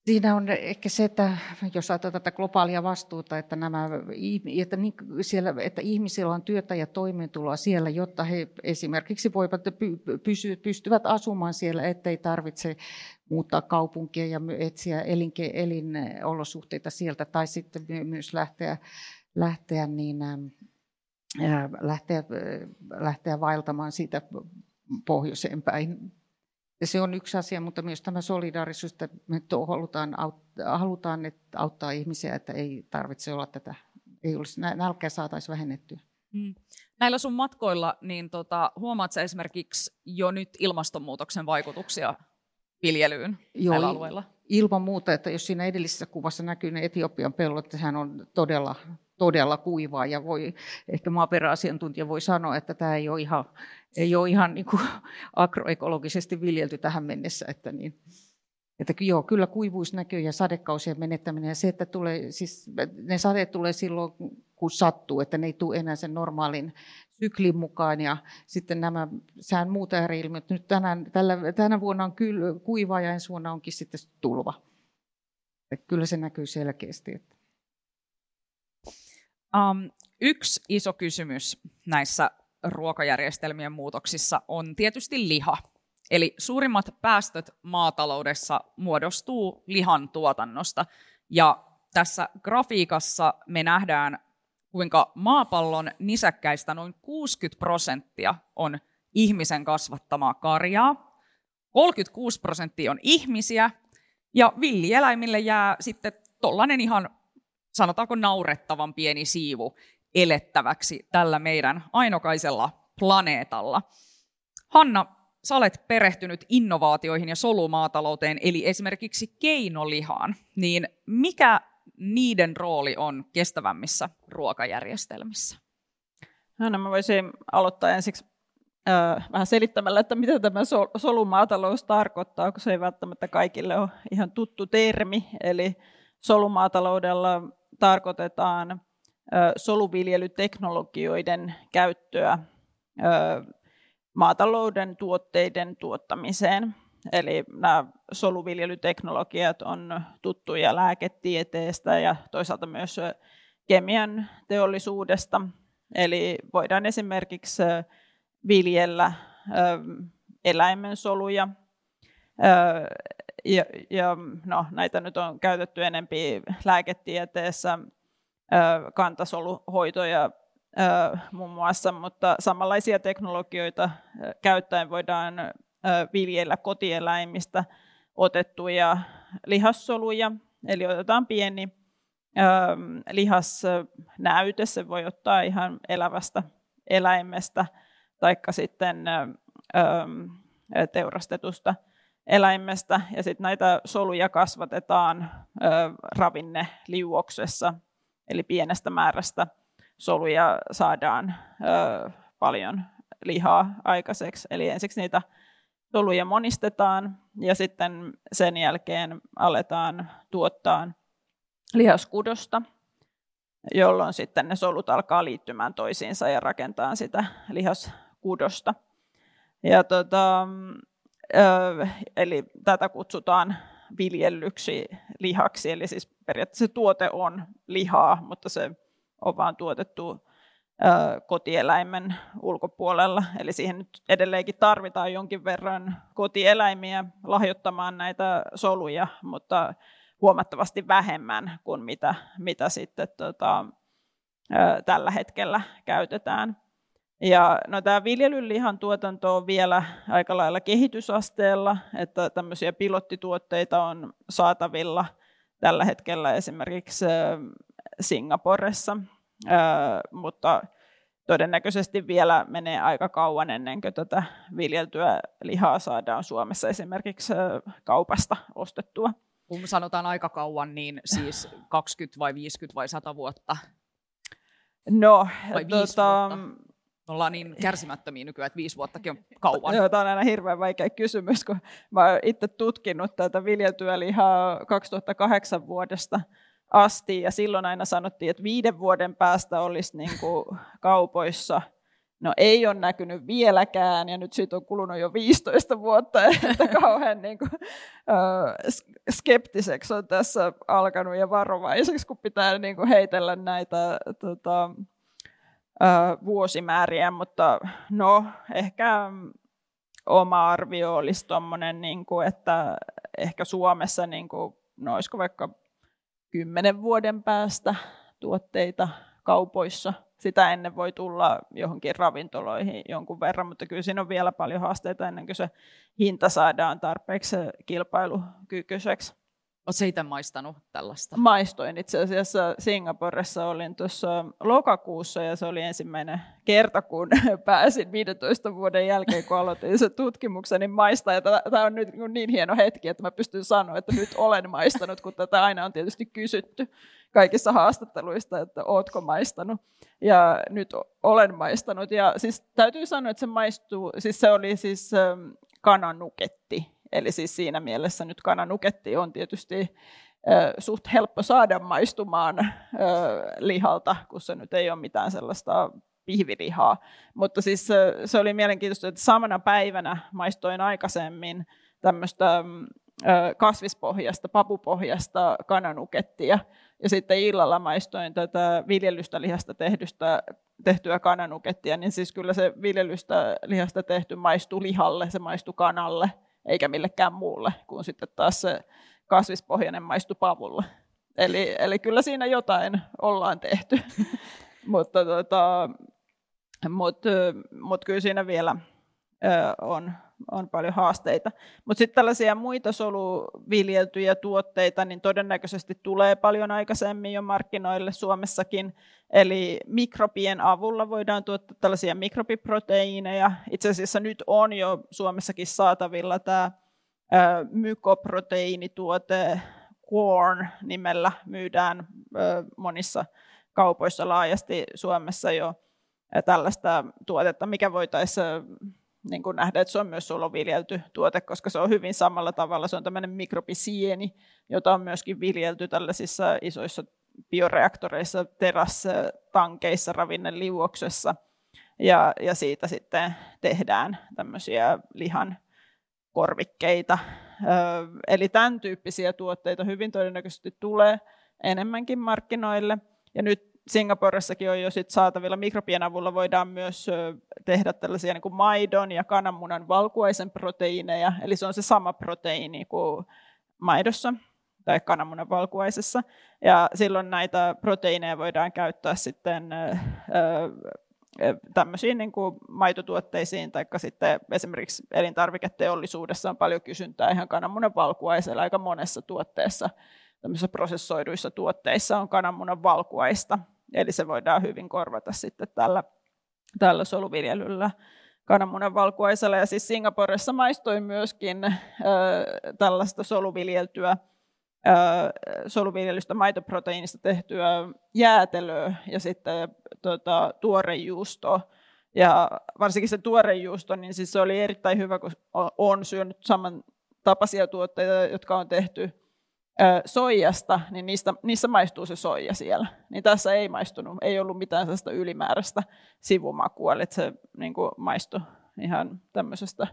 Siinä on ehkä se, että jos ajatellaan tätä globaalia vastuuta, että, nämä, että, siellä, että ihmisillä on työtä ja toimeentuloa siellä, jotta he esimerkiksi voivat pysy, pystyvät asumaan siellä, ettei tarvitse muuttaa kaupunkia ja etsiä elinke, elinolosuhteita sieltä, tai sitten myös lähteä, lähteä, niin, lähteä, lähteä vaeltamaan siitä pohjoiseen päin ja se on yksi asia, mutta myös tämä solidaarisuus, että me halutaan, halutaan että auttaa ihmisiä, että ei tarvitse olla tätä, ei olisi, nälkää saataisiin vähennettyä. Hmm. Näillä sun matkoilla, niin tota, huomaatko esimerkiksi jo nyt ilmastonmuutoksen vaikutuksia viljelyyn Joo, näillä alueilla? Ilman muuta, että jos siinä edellisessä kuvassa näkyy ne Etiopian pellot, sehän on todella, todella kuivaa ja voi, ehkä maaperäasiantuntija voi sanoa, että tämä ei ole ihan ei ole ihan niin kuin (laughs) agroekologisesti viljelty tähän mennessä. Että niin, että joo, kyllä kuivuus näkyy ja sadekausien menettäminen ja se, että tulee, siis ne sateet tulee silloin, kun sattuu, että ne ei tule enää sen normaalin syklin mukaan ja sitten nämä sään muut ääriilmiöt. Nyt tänään, tällä, tänä vuonna on kyllä kuiva ja ensi vuonna onkin sitten tulva. Että kyllä se näkyy selkeästi. Että. Um, yksi iso kysymys näissä ruokajärjestelmien muutoksissa on tietysti liha. Eli suurimmat päästöt maataloudessa muodostuu lihan tuotannosta. Ja tässä grafiikassa me nähdään, kuinka maapallon nisäkkäistä noin 60 prosenttia on ihmisen kasvattamaa karjaa, 36 prosenttia on ihmisiä, ja villieläimille jää sitten tollainen ihan, sanotaanko naurettavan pieni siivu elettäväksi tällä meidän ainokaisella planeetalla. Hanna, sä olet perehtynyt innovaatioihin ja solumaatalouteen, eli esimerkiksi keinolihaan, niin mikä niiden rooli on kestävämmissä ruokajärjestelmissä? No, no mä voisin aloittaa ensiksi äh, vähän selittämällä, että mitä tämä sol- solumaatalous tarkoittaa, kun se ei välttämättä kaikille ole ihan tuttu termi. Eli solumaataloudella tarkoitetaan soluviljelyteknologioiden käyttöä maatalouden tuotteiden tuottamiseen. Eli nämä soluviljelyteknologiat on tuttuja lääketieteestä ja toisaalta myös kemian teollisuudesta. Eli voidaan esimerkiksi viljellä eläimen soluja. Ja, ja no, näitä nyt on käytetty enempi lääketieteessä kantasoluhoitoja muun muassa, mutta samanlaisia teknologioita käyttäen voidaan viljellä kotieläimistä otettuja lihassoluja, eli otetaan pieni lihasnäyte, se voi ottaa ihan elävästä eläimestä, taikka sitten teurastetusta eläimestä, ja sitten näitä soluja kasvatetaan ravinneliuoksessa Eli pienestä määrästä soluja saadaan paljon lihaa aikaiseksi. Eli ensiksi niitä soluja monistetaan ja sitten sen jälkeen aletaan tuottaa lihaskudosta, jolloin sitten ne solut alkaa liittymään toisiinsa ja rakentaa sitä lihaskudosta. Ja tota, eli tätä kutsutaan viljellyksi lihaksi, eli siis periaatteessa tuote on lihaa, mutta se on vaan tuotettu kotieläimen ulkopuolella. Eli siihen nyt edelleenkin tarvitaan jonkin verran kotieläimiä lahjoittamaan näitä soluja, mutta huomattavasti vähemmän kuin mitä, mitä sitten tota, tällä hetkellä käytetään. Ja no, tämä viljelynlihan tuotanto on vielä aika lailla kehitysasteella, että tämmöisiä pilottituotteita on saatavilla tällä hetkellä esimerkiksi Singaporessa, mutta todennäköisesti vielä menee aika kauan ennen kuin tätä viljeltyä lihaa saadaan Suomessa esimerkiksi kaupasta ostettua. Kun sanotaan aika kauan, niin siis 20 vai 50 vai 100 vuotta? No, Vai tota, vuotta? Me ollaan niin kärsimättömiä nykyään, että viisi vuottakin on (laughs) kauan. Joo, tämä on aina hirveän vaikea kysymys, kun mä oon itse tutkinut tätä viljeltyölihaa 2008 vuodesta asti, ja silloin aina sanottiin, että viiden vuoden päästä olisi niin kuin kaupoissa. No ei ole näkynyt vieläkään, ja nyt siitä on kulunut jo 15 vuotta, (laughs) että kauhean niin kuin, skeptiseksi on tässä alkanut ja varovaiseksi, kun pitää niin kuin heitellä näitä tota, vuosimääriä, mutta no ehkä oma arvio olisi tuommoinen, niin kuin, että ehkä Suomessa, niin kuin, no olisiko vaikka kymmenen vuoden päästä tuotteita kaupoissa. Sitä ennen voi tulla johonkin ravintoloihin jonkun verran, mutta kyllä siinä on vielä paljon haasteita ennen kuin se hinta saadaan tarpeeksi kilpailukykyiseksi. Oletko itse maistanut tällaista? Maistoin itse asiassa Singaporessa, olin tuossa lokakuussa ja se oli ensimmäinen kerta, kun (laughs) pääsin 15 vuoden jälkeen, kun aloitin sen tutkimuksen, niin maistaa. Tämä on nyt niin hieno hetki, että mä pystyn sanoa, että nyt olen maistanut, kun tätä aina on tietysti kysytty kaikissa haastatteluista, että ootko maistanut. Ja nyt olen maistanut. Ja siis täytyy sanoa, että se maistuu, siis se oli siis ähm, kananuketti, Eli siis siinä mielessä nyt kananuketti on tietysti suht helppo saada maistumaan lihalta, kun se nyt ei ole mitään sellaista pihvilihaa. Mutta siis se oli mielenkiintoista, että samana päivänä maistoin aikaisemmin tämmöistä kasvispohjasta, papupohjasta kananukettia. Ja sitten illalla maistoin tätä viljelystä lihasta tehdystä, tehtyä kananukettia, niin siis kyllä se viljelystä lihasta tehty maistuu lihalle, se maistuu kanalle eikä millekään muulle, kun sitten taas se kasvispohjainen maistu pavulle. Eli, eli kyllä siinä jotain ollaan tehty, (laughs) mutta tota, mut, mut kyllä siinä vielä on, on paljon haasteita. Mutta sitten tällaisia muita soluviljeltyjä tuotteita, niin todennäköisesti tulee paljon aikaisemmin jo markkinoille Suomessakin. Eli mikrobien avulla voidaan tuottaa tällaisia mikrobiproteiineja. Itse asiassa nyt on jo Suomessakin saatavilla tämä mykoproteiinituote Corn nimellä myydään monissa kaupoissa laajasti Suomessa jo tällaista tuotetta, mikä voitaisiin niin kuin nähdä, että se on myös soloviljelty tuote, koska se on hyvin samalla tavalla. Se on tämmöinen mikrobisieni, jota on myöskin viljelty tällaisissa isoissa bioreaktoreissa, terästankeissa, ravinneliuoksessa. Ja, ja siitä sitten tehdään tämmöisiä lihan korvikkeita. Eli tämän tyyppisiä tuotteita hyvin todennäköisesti tulee enemmänkin markkinoille. Ja nyt Singaporessakin on jo sit saatavilla. Mikrobien avulla voidaan myös tehdä tällaisia niin kuin maidon ja kananmunan valkuaisen proteiineja, eli se on se sama proteiini kuin maidossa tai kananmunan valkuaisessa. Ja silloin näitä proteiineja voidaan käyttää sitten tämmöisiin niin kuin maitotuotteisiin, tai sitten esimerkiksi elintarviketeollisuudessa on paljon kysyntää ihan kananmunan valkuaisella aika monessa tuotteessa prosessoiduissa tuotteissa on kananmunan valkuaista, eli se voidaan hyvin korvata sitten tällä, tällä soluviljelyllä kananmunan valkuaisella. Ja siis Singaporessa maistoin myöskin äh, tällaista soluviljeltyä, soluviljelystä maitoproteiinista tehtyä jäätelöä ja sitten tota, tuorejuustoa. Ja varsinkin se tuorejuusto, niin siis se oli erittäin hyvä, kun on syönyt saman tapaisia tuotteita, jotka on tehty soijasta, niin niistä, niissä maistuu se soija siellä. Niin tässä ei maistunut, ei ollut mitään sellaista ylimääräistä sivumakua, eli se niin kuin maistui ihan tämmöisestä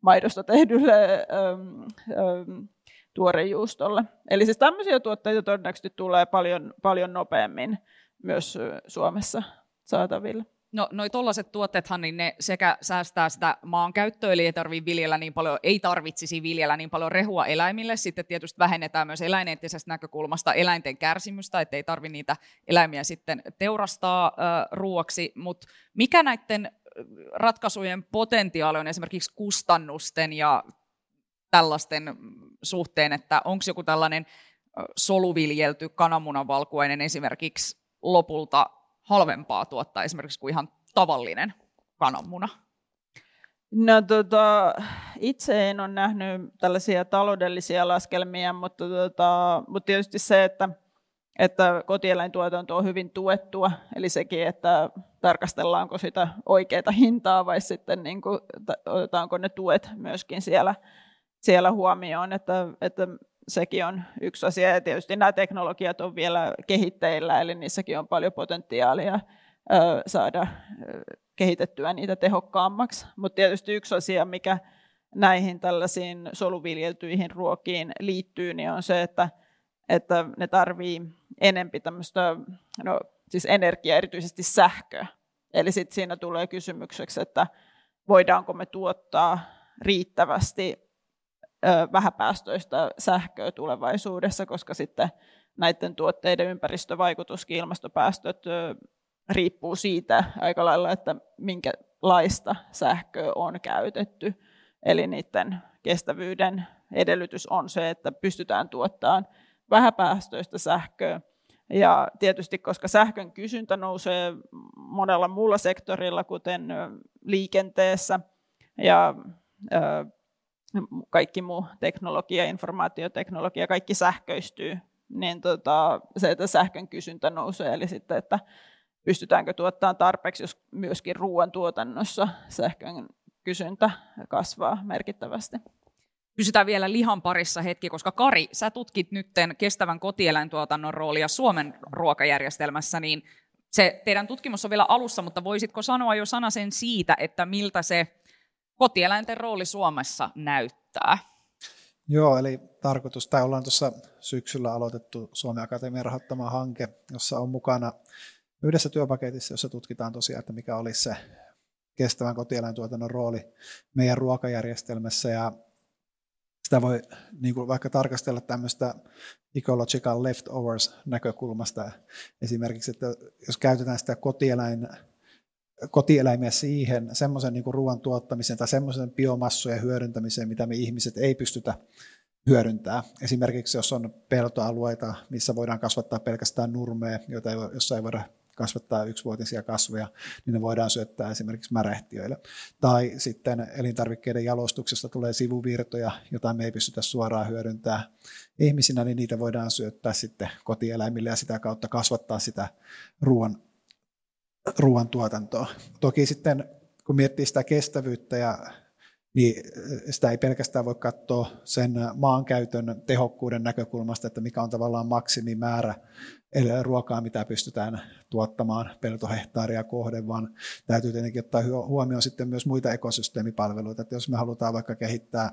maidosta tehdylle ähm, ähm, tuorejuustolle. Eli siis tämmöisiä tuotteita todennäköisesti tulee paljon, paljon nopeammin myös Suomessa saataville. No noi tollaiset tuotteethan, niin ne sekä säästää sitä maankäyttöä, eli ei tarvitse viljellä niin paljon, ei tarvitsisi viljellä niin paljon rehua eläimille. Sitten tietysti vähennetään myös eläineettisestä näkökulmasta eläinten kärsimystä, ettei tarvitse niitä eläimiä sitten teurastaa äh, ruoaksi. Mutta mikä näiden ratkaisujen potentiaali on esimerkiksi kustannusten ja tällaisten suhteen, että onko joku tällainen soluviljelty kananmunanvalkuainen esimerkiksi lopulta halvempaa tuottaa esimerkiksi kuin ihan tavallinen kananmuna? No, tota, itse en ole nähnyt tällaisia taloudellisia laskelmia, mutta, tota, mutta tietysti se, että että kotieläintuotanto on hyvin tuettua, eli sekin, että tarkastellaanko sitä oikeaa hintaa vai sitten niin kuin, otetaanko ne tuet myöskin siellä, siellä huomioon, että, että sekin on yksi asia. Ja tietysti nämä teknologiat on vielä kehitteillä, eli niissäkin on paljon potentiaalia saada kehitettyä niitä tehokkaammaksi. Mutta tietysti yksi asia, mikä näihin tällaisiin soluviljeltyihin ruokiin liittyy, niin on se, että, että ne tarvii enempi tämmöistä, no siis energiaa, erityisesti sähköä. Eli sitten siinä tulee kysymykseksi, että voidaanko me tuottaa riittävästi vähäpäästöistä sähköä tulevaisuudessa, koska sitten näiden tuotteiden ympäristövaikutuskin, ilmastopäästöt riippuu siitä aika lailla, että minkälaista sähköä on käytetty. Eli niiden kestävyyden edellytys on se, että pystytään tuottamaan vähäpäästöistä sähköä. Ja tietysti, koska sähkön kysyntä nousee monella muulla sektorilla, kuten liikenteessä ja kaikki muu teknologia, informaatioteknologia, kaikki sähköistyy, niin tota, se, että sähkön kysyntä nousee, eli sitten, että pystytäänkö tuottamaan tarpeeksi, jos myöskin ruoantuotannossa sähkön kysyntä kasvaa merkittävästi. Pysytään vielä lihan parissa hetki, koska Kari, sä tutkit nyt kestävän kotieläintuotannon roolia Suomen ruokajärjestelmässä, niin se teidän tutkimus on vielä alussa, mutta voisitko sanoa jo sanasen siitä, että miltä se kotieläinten rooli Suomessa näyttää? Joo, eli tarkoitus, tai ollaan tuossa syksyllä aloitettu Suomen Akatemian rahoittama hanke, jossa on mukana yhdessä työpaketissa, jossa tutkitaan tosiaan, että mikä olisi se kestävän kotieläintuotannon rooli meidän ruokajärjestelmässä. Ja sitä voi niin kuin vaikka tarkastella tämmöistä ecological leftovers näkökulmasta. Esimerkiksi, että jos käytetään sitä kotieläin, kotieläimiä siihen, semmoisen niin ruoan tuottamiseen tai semmoisen biomassojen hyödyntämiseen, mitä me ihmiset ei pystytä hyödyntää. Esimerkiksi jos on peltoalueita, missä voidaan kasvattaa pelkästään nurmea, jota ei, jossa ei voida kasvattaa yksivuotisia kasveja, niin ne voidaan syöttää esimerkiksi märehtiöille. Tai sitten elintarvikkeiden jalostuksesta tulee sivuvirtoja, joita me ei pystytä suoraan hyödyntämään ihmisinä, niin niitä voidaan syöttää sitten kotieläimille ja sitä kautta kasvattaa sitä ruoan, ruoan tuotantoa. Toki sitten kun miettii sitä kestävyyttä ja niin sitä ei pelkästään voi katsoa sen maankäytön tehokkuuden näkökulmasta, että mikä on tavallaan maksimimäärä ruokaa, mitä pystytään tuottamaan peltohehtaaria kohden, vaan täytyy tietenkin ottaa huomioon sitten myös muita ekosysteemipalveluita. Että jos me halutaan vaikka kehittää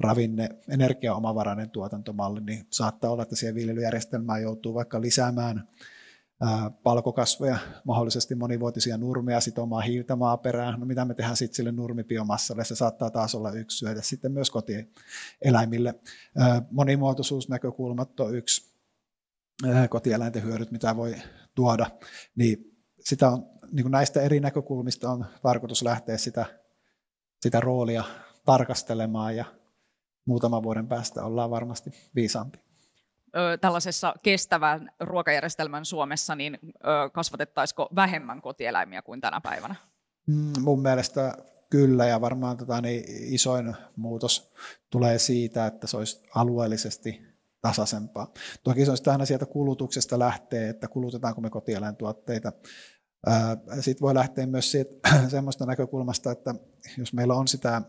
ravinne, energiaomavarainen tuotantomalli, niin saattaa olla, että siihen viljelyjärjestelmään joutuu vaikka lisäämään palkokasveja, mahdollisesti monivuotisia nurmia sitomaan hiiltä maaperään. No mitä me tehdään sitten sille nurmibiomassalle? Se saattaa taas olla yksi syötä sitten myös kotieläimille. Monimuotoisuusnäkökulmat on yksi kotieläinten hyödyt, mitä voi tuoda. Niin sitä on, niin kuin näistä eri näkökulmista on tarkoitus lähteä sitä, sitä roolia tarkastelemaan ja muutaman vuoden päästä ollaan varmasti viisaampi tällaisessa kestävän ruokajärjestelmän Suomessa, niin kasvatettaisiko vähemmän kotieläimiä kuin tänä päivänä? Mm, mun mielestä kyllä, ja varmaan tota, niin isoin muutos tulee siitä, että se olisi alueellisesti tasaisempaa. Toki se olisi aina sieltä kulutuksesta lähtee, että kulutetaanko me kotieläintuotteita. Sitten voi lähteä myös siitä, (clears throat) semmoista näkökulmasta, että jos meillä on sitä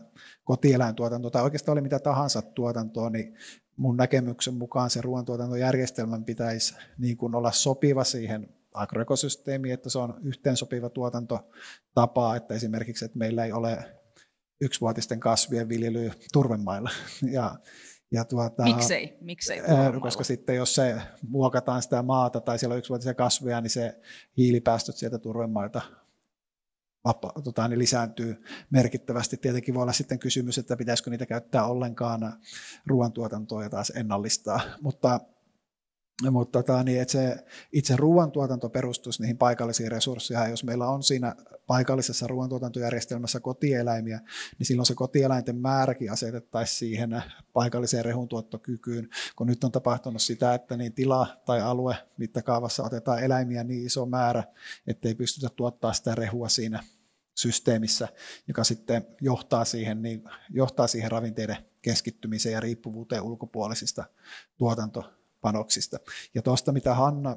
kotieläintuotantoa tai oikeastaan oli mitä tahansa tuotantoa, niin mun näkemyksen mukaan se ruoantuotantojärjestelmän pitäisi niin kuin olla sopiva siihen agroekosysteemiin, että se on yhteensopiva tuotantotapa, että esimerkiksi että meillä ei ole yksivuotisten kasvien viljely turvemailla. (laughs) Ja, ja tuota, Miksei? Miksei koska sitten jos se muokataan sitä maata tai siellä on yksivuotisia kasveja, niin se hiilipäästöt sieltä turvemailta vapa, tota, niin lisääntyy merkittävästi. Tietenkin voi olla sitten kysymys, että pitäisikö niitä käyttää ollenkaan ruoantuotantoa ja taas ennallistaa, mutta mutta tota, niin, että se itse ruoantuotanto perustuisi niihin paikallisiin resursseihin. Jos meillä on siinä paikallisessa ruoantuotantojärjestelmässä kotieläimiä, niin silloin se kotieläinten määräkin asetettaisiin siihen paikalliseen rehuntuottokykyyn, kun nyt on tapahtunut sitä, että niin tila tai alue mittakaavassa otetaan eläimiä niin iso määrä, ettei pystytä tuottaa sitä rehua siinä systeemissä, joka sitten johtaa siihen, niin, johtaa siihen ravinteiden keskittymiseen ja riippuvuuteen ulkopuolisista tuotanto panoksista. Ja tuosta, mitä Hanna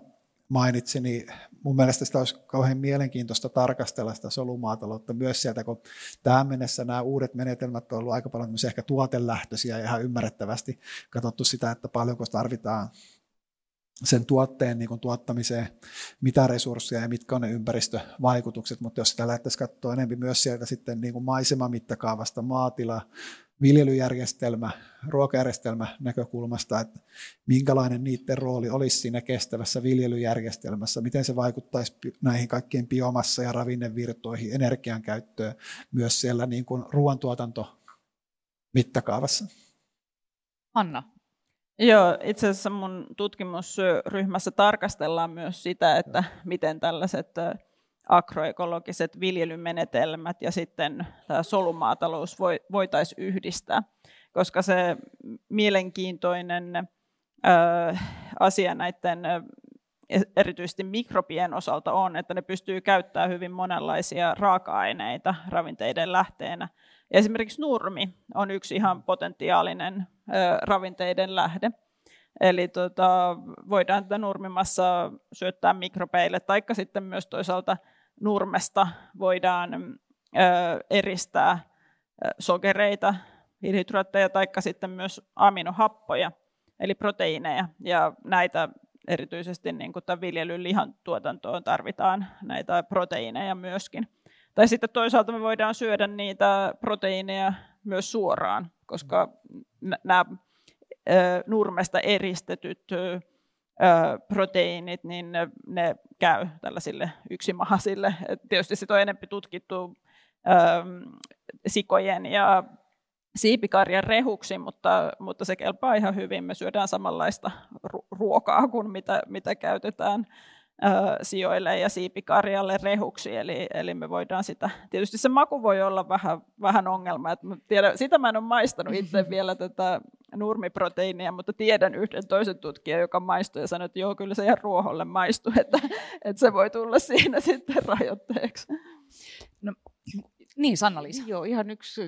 mainitsi, niin mun mielestä sitä olisi kauhean mielenkiintoista tarkastella sitä solumaataloutta myös sieltä, kun tähän mennessä nämä uudet menetelmät on ollut aika paljon ehkä tuotelähtöisiä ja ihan ymmärrettävästi katsottu sitä, että paljonko tarvitaan sen tuotteen niin kuin tuottamiseen, mitä resursseja ja mitkä on ne ympäristövaikutukset, mutta jos sitä lähdettäisiin katsoa enemmän myös sieltä sitten niin kuin maisemamittakaavasta maatila, viljelyjärjestelmä, ruokajärjestelmä näkökulmasta, että minkälainen niiden rooli olisi siinä kestävässä viljelyjärjestelmässä, miten se vaikuttaisi näihin kaikkien biomassa- ja ravinnevirtoihin, energian käyttöön myös siellä niin kuin ruoantuotanto mittakaavassa. Anna. Joo, itse asiassa mun tutkimusryhmässä tarkastellaan myös sitä, että miten tällaiset agroekologiset viljelymenetelmät ja sitten tämä solumaatalous voitaisiin yhdistää, koska se mielenkiintoinen asia näiden erityisesti mikrobien osalta on, että ne pystyy käyttämään hyvin monenlaisia raaka-aineita ravinteiden lähteenä. Esimerkiksi nurmi on yksi ihan potentiaalinen ravinteiden lähde. Eli tota, voidaan tätä nurmimassa syöttää mikrobeille, taikka sitten myös toisaalta nurmesta voidaan eristää sokereita, hiilihydraatteja tai sitten myös aminohappoja, eli proteiineja. Ja näitä erityisesti niin kuin tämän viljelyn lihan tuotantoon tarvitaan näitä proteiineja myöskin. Tai sitten toisaalta me voidaan syödä niitä proteiineja myös suoraan, koska nämä nurmesta eristetyt proteiinit, niin ne, ne käy tällaisille yksimahasille. Et tietysti sitä on enemmän tutkittu sikojen ja siipikarjan rehuksi, mutta, mutta se kelpaa ihan hyvin. Me syödään samanlaista ruokaa kuin mitä, mitä käytetään sijoille ja siipikarjalle rehuksi, eli, eli me voidaan sitä, tietysti se maku voi olla vähän, vähän ongelma, että tiedän, sitä mä en ole maistanut itse (laughs) vielä tätä nurmiproteiinia, mutta tiedän yhden toisen tutkijan, joka maistui ja sanoi, että joo, kyllä se ihan ruoholle maistuu, että, että se voi tulla siinä (laughs) sitten rajoitteeksi. No, niin, sanna -Liisa. Joo, ihan yksi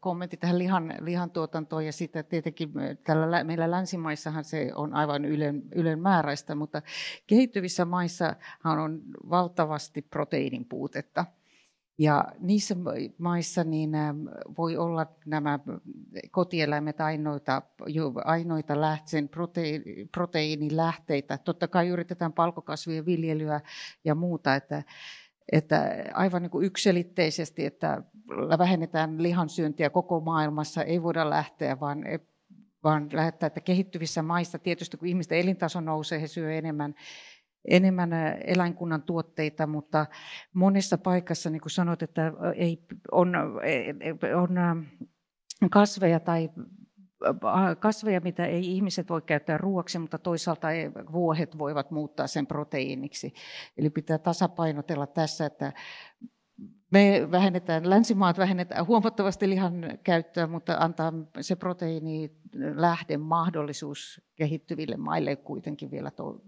kommentti tähän lihan, lihan tuotantoon ja sitten tietenkin tällä, meillä länsimaissahan se on aivan ylen, ylen määräistä, mutta kehittyvissä maissahan on valtavasti proteiinin puutetta. Ja niissä maissa niin voi olla nämä kotieläimet ainoita, ainoita lähteen, proteiini, proteiinilähteitä. Totta kai yritetään palkokasvien viljelyä ja muuta, että että aivan niin kuin yksilitteisesti, että vähennetään lihansyöntiä koko maailmassa, ei voida lähteä, vaan, vaan lähettää, että kehittyvissä maissa tietysti kun ihmisten elintaso nousee, he syövät enemmän, enemmän eläinkunnan tuotteita, mutta monessa paikassa, niin kuin sanoit, että ei, on, on kasveja tai kasveja, mitä ei ihmiset voi käyttää ruoaksi, mutta toisaalta vuohet voivat muuttaa sen proteiiniksi. Eli pitää tasapainotella tässä, että me vähennetään, länsimaat vähennetään huomattavasti lihan käyttöä, mutta antaa se proteiini lähde mahdollisuus kehittyville maille kuitenkin vielä to-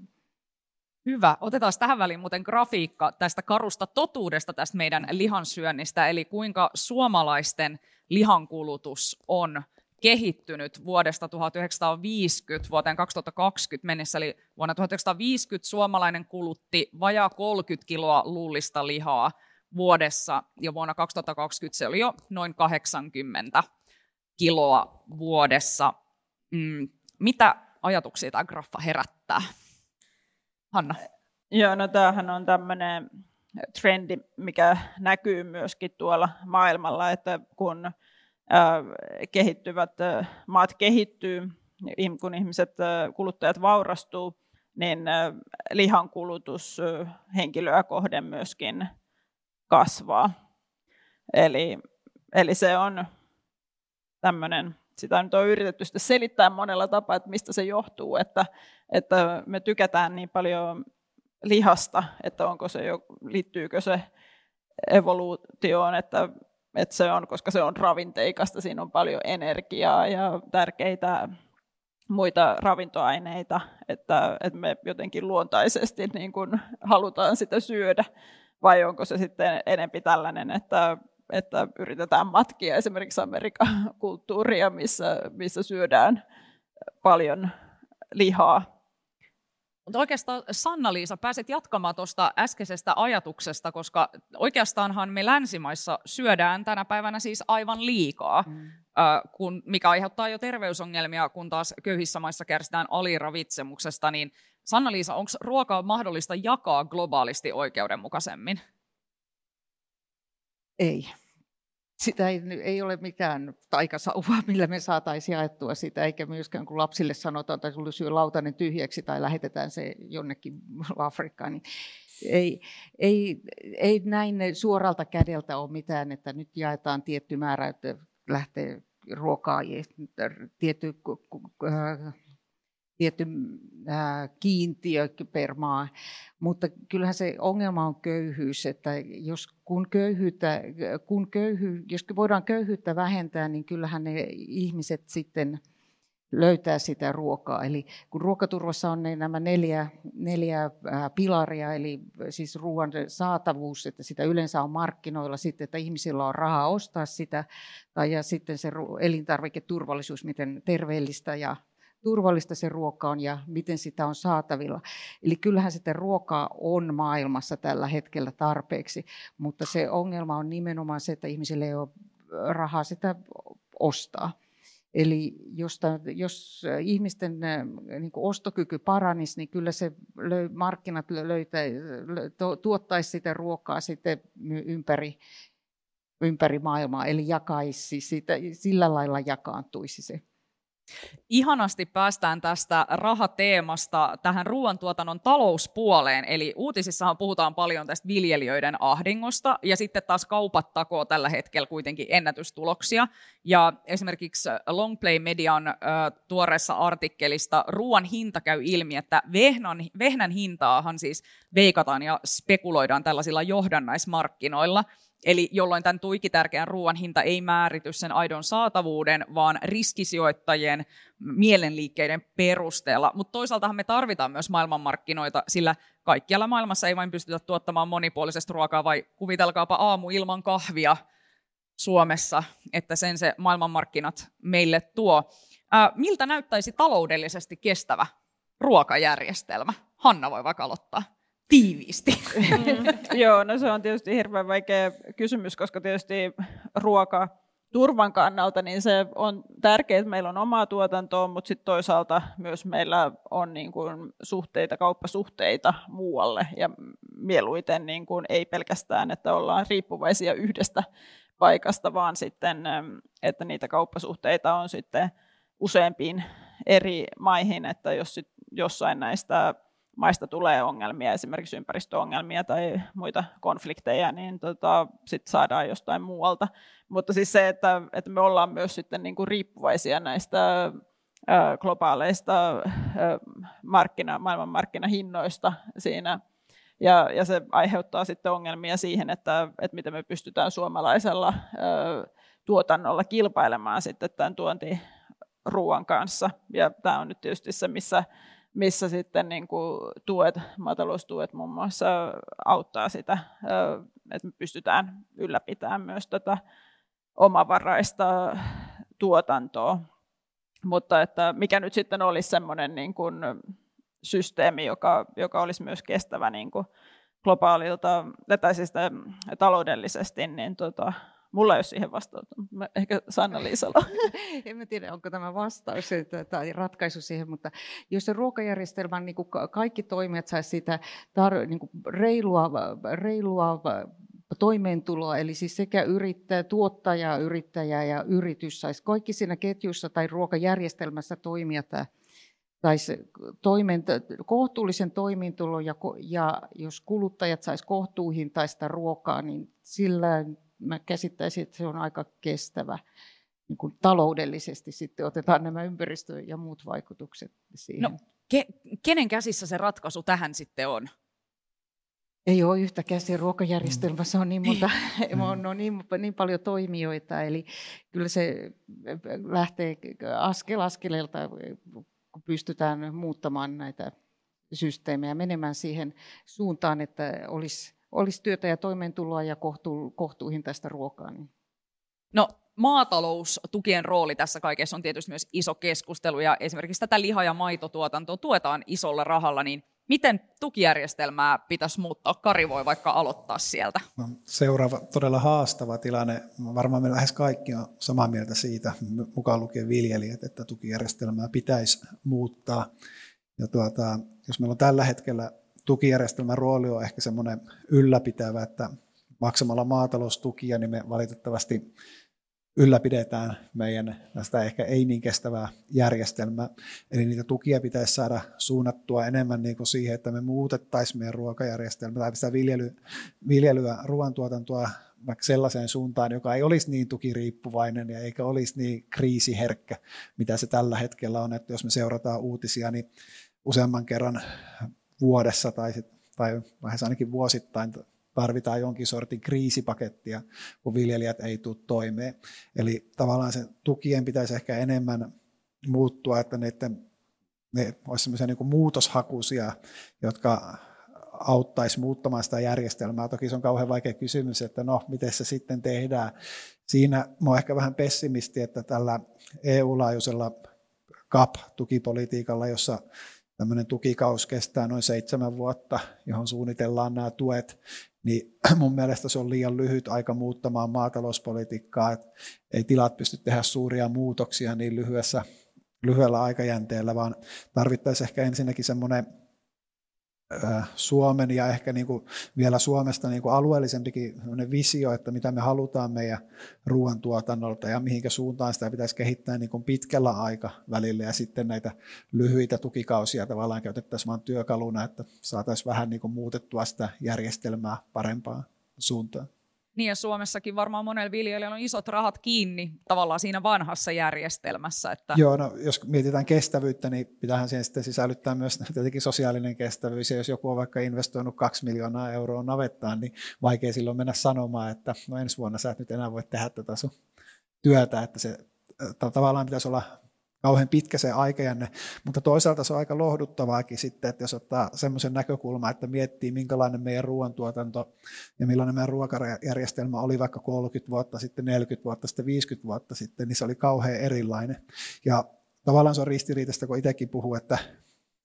Hyvä. Otetaan tähän väliin muuten grafiikka tästä karusta totuudesta tästä meidän lihansyönnistä, eli kuinka suomalaisten lihankulutus on kehittynyt vuodesta 1950 vuoteen 2020 mennessä, eli vuonna 1950 suomalainen kulutti vajaa 30 kiloa luullista lihaa vuodessa, ja vuonna 2020 se oli jo noin 80 kiloa vuodessa. Mm, mitä ajatuksia tämä graffa herättää? Hanna. Joo, no tämähän on tämmöinen trendi, mikä näkyy myöskin tuolla maailmalla, että kun kehittyvät maat kehittyy, kun ihmiset, kuluttajat vaurastuu, niin lihan kulutus henkilöä kohden myöskin kasvaa. Eli, eli se on tämmöinen, sitä nyt on yritetty sitten selittää monella tapaa, että mistä se johtuu, että, että me tykätään niin paljon lihasta, että onko se jo, liittyykö se evoluutioon, että että se on, koska se on ravinteikasta, siinä on paljon energiaa ja tärkeitä muita ravintoaineita, että, että me jotenkin luontaisesti niin kuin halutaan sitä syödä, vai onko se sitten enempi tällainen, että, että yritetään matkia esimerkiksi Amerikan kulttuuria, missä, missä syödään paljon lihaa. Mutta oikeastaan Sanna-Liisa, pääset jatkamaan tuosta äskeisestä ajatuksesta, koska oikeastaanhan me länsimaissa syödään tänä päivänä siis aivan liikaa, mm. kun, mikä aiheuttaa jo terveysongelmia, kun taas köyhissä maissa kärsitään aliravitsemuksesta. Niin Sanna-Liisa, onko ruokaa mahdollista jakaa globaalisti oikeudenmukaisemmin? Ei sitä ei, ei ole mitään taikasauvaa, (laughs) millä me saataisiin jaettua sitä, eikä myöskään kun lapsille sanotaan, että sulle syö lautanen tyhjäksi tai lähetetään se jonnekin (laughs) Afrikkaan, niin ei, ei, ei näin suoralta kädeltä ole mitään, että nyt jaetaan tietty määrä, että lähtee ruokaa, tietty tietty kiintiö per maa. Mutta kyllähän se ongelma on köyhyys, että jos kun, köyhyyttä, kun köyhy, jos voidaan köyhyyttä vähentää, niin kyllähän ne ihmiset sitten löytää sitä ruokaa. Eli kun ruokaturvassa on ne, nämä neljä, neljä pilaria, eli siis ruoan saatavuus, että sitä yleensä on markkinoilla, sitten, että ihmisillä on rahaa ostaa sitä, tai ja sitten se elintarviketurvallisuus, miten terveellistä ja turvallista se ruoka on ja miten sitä on saatavilla. Eli kyllähän sitä ruokaa on maailmassa tällä hetkellä tarpeeksi, mutta se ongelma on nimenomaan se, että ihmisille ei ole rahaa sitä ostaa. Eli jos, jos ihmisten niin ostokyky paranisi, niin kyllä se löy, markkinat löytä, tuottaisi sitä ruokaa sitten ympäri, ympäri maailmaa, eli jakaisi sitä, sillä lailla jakaantuisi se. Ihanasti päästään tästä rahateemasta tähän ruoantuotannon talouspuoleen, eli uutisissahan puhutaan paljon tästä viljelijöiden ahdingosta, ja sitten taas kaupat takoo tällä hetkellä kuitenkin ennätystuloksia, ja esimerkiksi Longplay Median tuoreessa artikkelista ruoan hinta käy ilmi, että vehnän, vehnän hintaahan siis veikataan ja spekuloidaan tällaisilla johdannaismarkkinoilla, Eli jolloin tämän tuiki tärkeän ruoan hinta ei määrity sen aidon saatavuuden, vaan riskisijoittajien mielenliikkeiden perusteella. Mutta toisaaltahan me tarvitaan myös maailmanmarkkinoita, sillä kaikkialla maailmassa ei vain pystytä tuottamaan monipuolisesti ruokaa, vai kuvitelkaapa aamu ilman kahvia Suomessa, että sen se maailmanmarkkinat meille tuo. Ää, miltä näyttäisi taloudellisesti kestävä ruokajärjestelmä? Hanna voi vaikka aloittaa tiiviisti? Mm, (laughs) joo, no se on tietysti hirveän vaikea kysymys, koska tietysti ruoka turvan kannalta, niin se on tärkeää, että meillä on omaa tuotantoa, mutta sitten toisaalta myös meillä on niin kuin suhteita, kauppasuhteita muualle ja mieluiten niin kuin ei pelkästään, että ollaan riippuvaisia yhdestä paikasta, vaan sitten, että niitä kauppasuhteita on sitten useampiin eri maihin, että jos sit jossain näistä maista tulee ongelmia, esimerkiksi ympäristöongelmia tai muita konflikteja, niin tota, sit saadaan jostain muualta. Mutta siis se, että, että me ollaan myös sitten niin kuin riippuvaisia näistä globaaleista markkina, maailmanmarkkinahinnoista siinä. Ja, ja se aiheuttaa sitten ongelmia siihen, että, että miten me pystytään suomalaisella tuotannolla kilpailemaan sitten tämän tuontiruuan kanssa. Ja tämä on nyt tietysti se, missä missä sitten niin kuin tuet, maataloustuet muun muassa auttaa sitä, että me pystytään ylläpitämään myös tätä omavaraista tuotantoa. Mutta että mikä nyt sitten olisi semmoinen niin kuin systeemi, joka, joka olisi myös kestävä niin kuin globaalilta, tai siis taloudellisesti, niin tota, Mulla ei ole siihen vastausta, ehkä Sanna-Liisalla. (laughs) en mä tiedä, onko tämä vastaus tai ratkaisu siihen, mutta jos se ruokajärjestelmän niin kuin kaikki toimijat saisi sitä tar- niin kuin reilua, reilua toimeentuloa, eli siis sekä yrittäjä, tuottaja, yrittäjä ja yritys saisi kaikki siinä ketjussa tai ruokajärjestelmässä toimia tai toimen, kohtuullisen toimintulon ja, ja jos kuluttajat saisi kohtuuhintaista ruokaa, niin sillä mä käsittäisin, että se on aika kestävä niin kuin taloudellisesti sitten otetaan nämä ympäristö- ja muut vaikutukset siihen. No, ke- kenen käsissä se ratkaisu tähän sitten on? Ei ole yhtä käsiä ruokajärjestelmässä, on niin, monta, mm. (laughs) on, on niin, niin paljon toimijoita, eli kyllä se lähtee askel askeleelta, kun pystytään muuttamaan näitä systeemejä, menemään siihen suuntaan, että olisi olisi työtä ja toimeentuloa ja kohtu, kohtuuhintaista ruokaa. Niin. No maataloustukien rooli tässä kaikessa on tietysti myös iso keskustelu ja esimerkiksi tätä liha- ja maitotuotantoa tuetaan isolla rahalla, niin miten tukijärjestelmää pitäisi muuttaa? Kari voi vaikka aloittaa sieltä. No, seuraava todella haastava tilanne. Varmaan me lähes kaikki on samaa mieltä siitä, mukaan lukien viljelijät, että tukijärjestelmää pitäisi muuttaa. Ja tuota, jos meillä on tällä hetkellä tukijärjestelmän rooli on ehkä semmoinen ylläpitävä, että maksamalla maataloustukia, niin me valitettavasti ylläpidetään meidän tästä ehkä ei niin kestävää järjestelmää. Eli niitä tukia pitäisi saada suunnattua enemmän niin kuin siihen, että me muutettaisiin meidän ruokajärjestelmää tai sitä viljely, viljelyä, ruoantuotantoa vaikka sellaiseen suuntaan, joka ei olisi niin tukiriippuvainen ja eikä olisi niin kriisiherkkä, mitä se tällä hetkellä on. Että jos me seurataan uutisia, niin useamman kerran vuodessa tai, tai lähes ainakin vuosittain tarvitaan jonkin sortin kriisipakettia, kun viljelijät ei tule toimeen. Eli tavallaan se tukien pitäisi ehkä enemmän muuttua, että ne, ne olisi sellaisia niin muutoshakuisia, jotka auttaisi muuttamaan sitä järjestelmää. Toki se on kauhean vaikea kysymys, että no, miten se sitten tehdään. Siinä mä ehkä vähän pessimisti, että tällä EU-laajuisella CAP-tukipolitiikalla, jossa tämmöinen tukikaus kestää noin seitsemän vuotta, johon suunnitellaan nämä tuet, niin (clears throat) mun mielestä se on liian lyhyt aika muuttamaan maatalouspolitiikkaa, että ei tilat pysty tehdä suuria muutoksia niin lyhyessä, lyhyellä aikajänteellä, vaan tarvittaisiin ehkä ensinnäkin semmoinen Suomen ja ehkä niin kuin vielä Suomesta niin kuin alueellisempikin visio, että mitä me halutaan meidän ruoantuotannolta ja mihinkä suuntaan sitä pitäisi kehittää niin kuin pitkällä aikavälillä ja sitten näitä lyhyitä tukikausia tavallaan käytettäisiin vain työkaluna, että saataisiin vähän niin kuin muutettua sitä järjestelmää parempaan suuntaan. Niin ja Suomessakin varmaan monella viljelijällä on isot rahat kiinni tavallaan siinä vanhassa järjestelmässä. Että... Joo, no jos mietitään kestävyyttä, niin pitäähän siihen sitten sisällyttää myös (laughs) tietenkin sosiaalinen kestävyys. Ja jos joku on vaikka investoinut kaksi miljoonaa euroa navettaan, niin vaikea silloin mennä sanomaan, että no ensi vuonna sä et nyt enää voi tehdä tätä sun työtä, että se tavallaan pitäisi olla kauhean pitkä se aikajänne, mutta toisaalta se on aika lohduttavaakin sitten, että jos ottaa semmoisen näkökulman, että miettii minkälainen meidän ruoantuotanto ja millainen meidän ruokajärjestelmä oli vaikka 30 vuotta sitten, 40 vuotta sitten, 50 vuotta sitten, niin se oli kauhean erilainen. Ja tavallaan se on ristiriitaista, kun itsekin puhuu, että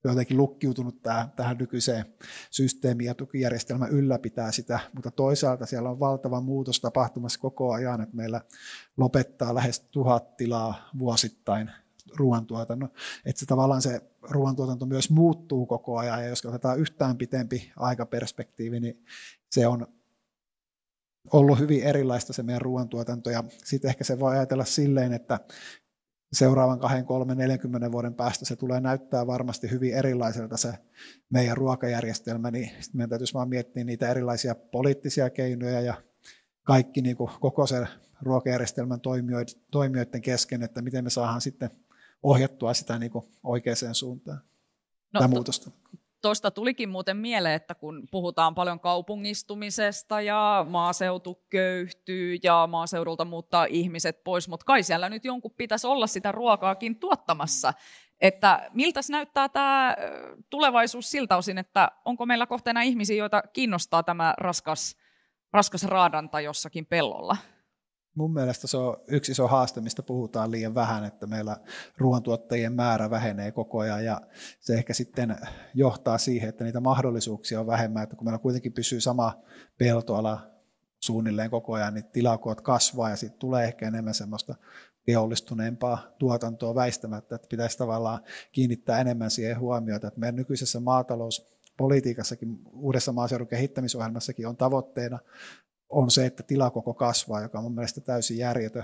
jotenkin lukkiutunut tähän, tähän nykyiseen systeemiin ja tukijärjestelmä ylläpitää sitä, mutta toisaalta siellä on valtava muutos tapahtumassa koko ajan, että meillä lopettaa lähes tuhat tilaa vuosittain ruoantuotannon. Että se tavallaan se ruoantuotanto myös muuttuu koko ajan, ja jos otetaan yhtään pitempi aikaperspektiivi, niin se on ollut hyvin erilaista se meidän ruoantuotanto, ja sitten ehkä se voi ajatella silleen, että seuraavan 2, 3, 40 vuoden päästä se tulee näyttää varmasti hyvin erilaiselta se meidän ruokajärjestelmä, niin sitten meidän täytyisi vaan miettiä niitä erilaisia poliittisia keinoja ja kaikki niin kuin koko se ruokajärjestelmän toimijoiden kesken, että miten me saadaan sitten ohjattua sitä niin kuin oikeaan suuntaan, no, muutosta. Tuosta tulikin muuten mieleen, että kun puhutaan paljon kaupungistumisesta ja maaseutu köyhtyy ja maaseudulta muuttaa ihmiset pois, mutta kai siellä nyt jonkun pitäisi olla sitä ruokaakin tuottamassa. Että miltä näyttää tämä tulevaisuus siltä osin, että onko meillä kohteena ihmisiä, joita kiinnostaa tämä raskas, raskas raadanta jossakin pellolla? Mun mielestä se on yksi iso haaste, mistä puhutaan liian vähän, että meillä ruoantuottajien määrä vähenee koko ajan ja se ehkä sitten johtaa siihen, että niitä mahdollisuuksia on vähemmän, että kun meillä kuitenkin pysyy sama peltoala suunnilleen koko ajan, niin tilakoot kasvaa ja sitten tulee ehkä enemmän semmoista teollistuneempaa tuotantoa väistämättä, että pitäisi tavallaan kiinnittää enemmän siihen huomiota, että meidän nykyisessä maatalouspolitiikassakin, uudessa maaseudun kehittämisohjelmassakin on tavoitteena on se, että tilakoko kasvaa, joka on mun mielestä täysin järjetön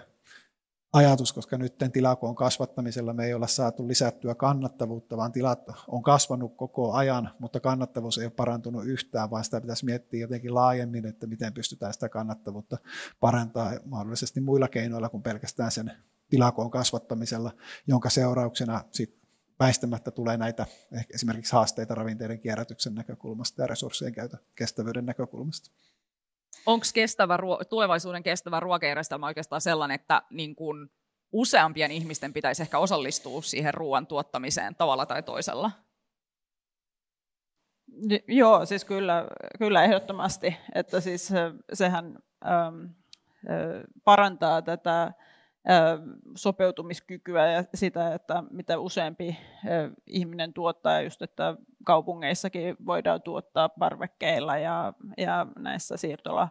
ajatus, koska nyt tilakoon kasvattamisella me ei olla saatu lisättyä kannattavuutta, vaan tilat on kasvanut koko ajan, mutta kannattavuus ei ole parantunut yhtään, vaan sitä pitäisi miettiä jotenkin laajemmin, että miten pystytään sitä kannattavuutta parantaa mahdollisesti muilla keinoilla kuin pelkästään sen tilakoon kasvattamisella, jonka seurauksena sit väistämättä tulee näitä esimerkiksi haasteita ravinteiden kierrätyksen näkökulmasta ja resurssien käytön kestävyyden näkökulmasta onko kestävä, tulevaisuuden kestävä ruokajärjestelmä oikeastaan sellainen, että niin kun useampien ihmisten pitäisi ehkä osallistua siihen ruoan tuottamiseen tavalla tai toisella? Joo, siis kyllä, kyllä ehdottomasti, että siis sehän ähm, parantaa tätä sopeutumiskykyä ja sitä, että mitä useampi ihminen tuottaa, just että kaupungeissakin voidaan tuottaa parvekkeilla ja, ja näissä siirtola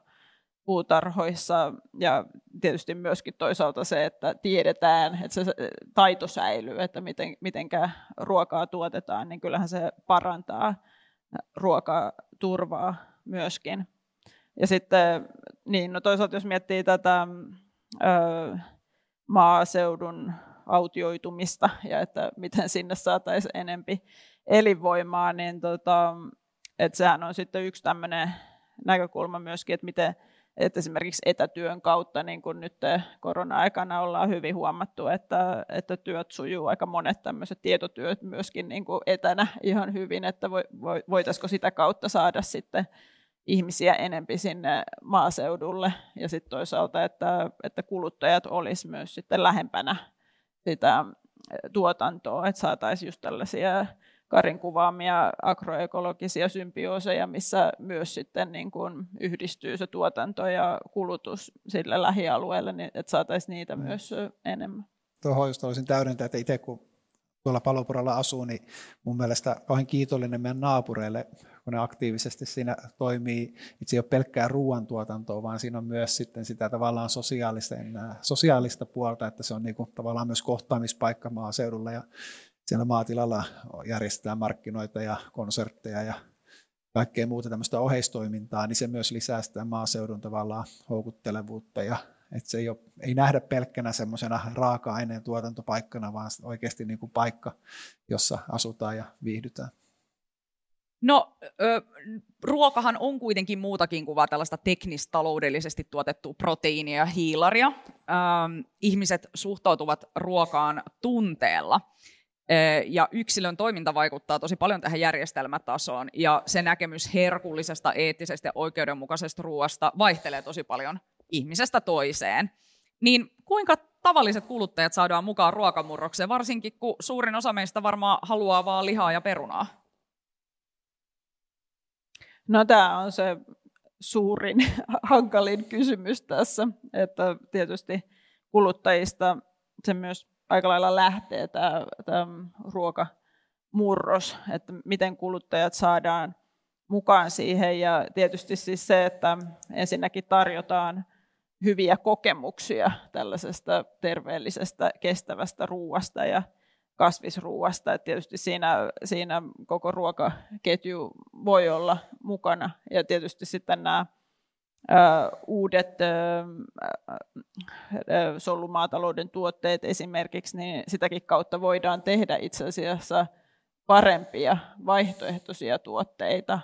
puutarhoissa ja tietysti myöskin toisaalta se, että tiedetään, että se taito säilyy, että miten, mitenkä ruokaa tuotetaan, niin kyllähän se parantaa ruokaturvaa myöskin. Ja sitten niin, no toisaalta jos miettii tätä maaseudun autioitumista ja että miten sinne saataisiin enempi elinvoimaa, niin tota, että sehän on sitten yksi tämmöinen näkökulma myöskin, että miten että esimerkiksi etätyön kautta, niin kuin nyt korona-aikana ollaan hyvin huomattu, että, että työt sujuu aika monet tämmöiset tietotyöt myöskin niin kuin etänä ihan hyvin, että voitaisiko sitä kautta saada sitten ihmisiä enempi sinne maaseudulle ja sitten toisaalta, että, että kuluttajat olisi myös sitten lähempänä sitä tuotantoa, että saataisiin just tällaisia Karin kuvaamia agroekologisia symbiooseja, missä myös sitten niin kuin yhdistyy se tuotanto ja kulutus sille lähialueelle, niin että saataisiin niitä mm. myös enemmän. Tuohon just olisin täydentää, että itse kun tuolla palopuolella asuu, niin mun mielestä kauhean kiitollinen meidän naapureille, kun ne aktiivisesti siinä toimii. Itse ei ole pelkkää ruoantuotantoa, vaan siinä on myös sitten sitä tavallaan sosiaalista, sosiaalista puolta, että se on niin kuin tavallaan myös kohtaamispaikka maaseudulla ja siellä maatilalla järjestetään markkinoita ja konsertteja ja kaikkea muuta tämmöistä oheistoimintaa, niin se myös lisää sitä maaseudun tavallaan houkuttelevuutta ja että se ei, ole, ei nähdä pelkkänä semmoisena raaka-aineen tuotantopaikkana, vaan oikeasti niin kuin paikka, jossa asutaan ja viihdytään. No, ö, ruokahan on kuitenkin muutakin kuin vain tällaista teknistaloudellisesti tuotettua proteiinia ja hiilaria. Ö, ihmiset suhtautuvat ruokaan tunteella. Ja yksilön toiminta vaikuttaa tosi paljon tähän järjestelmätasoon, ja se näkemys herkullisesta, eettisestä ja oikeudenmukaisesta ruoasta vaihtelee tosi paljon ihmisestä toiseen. Niin kuinka tavalliset kuluttajat saadaan mukaan ruokamurrokseen, varsinkin kun suurin osa meistä varmaan haluaa vaan lihaa ja perunaa? No tämä on se suurin, (laughs) hankalin kysymys tässä, että tietysti kuluttajista se myös aika lailla lähtee tämä, tämä ruokamurros, että miten kuluttajat saadaan mukaan siihen. Ja tietysti siis se, että ensinnäkin tarjotaan hyviä kokemuksia tällaisesta terveellisestä, kestävästä ruuasta ja kasvisruuasta. Et tietysti siinä, siinä koko ruokaketju voi olla mukana. Ja tietysti sitten nämä uudet solumaatalouden tuotteet esimerkiksi, niin sitäkin kautta voidaan tehdä itse asiassa parempia vaihtoehtoisia tuotteita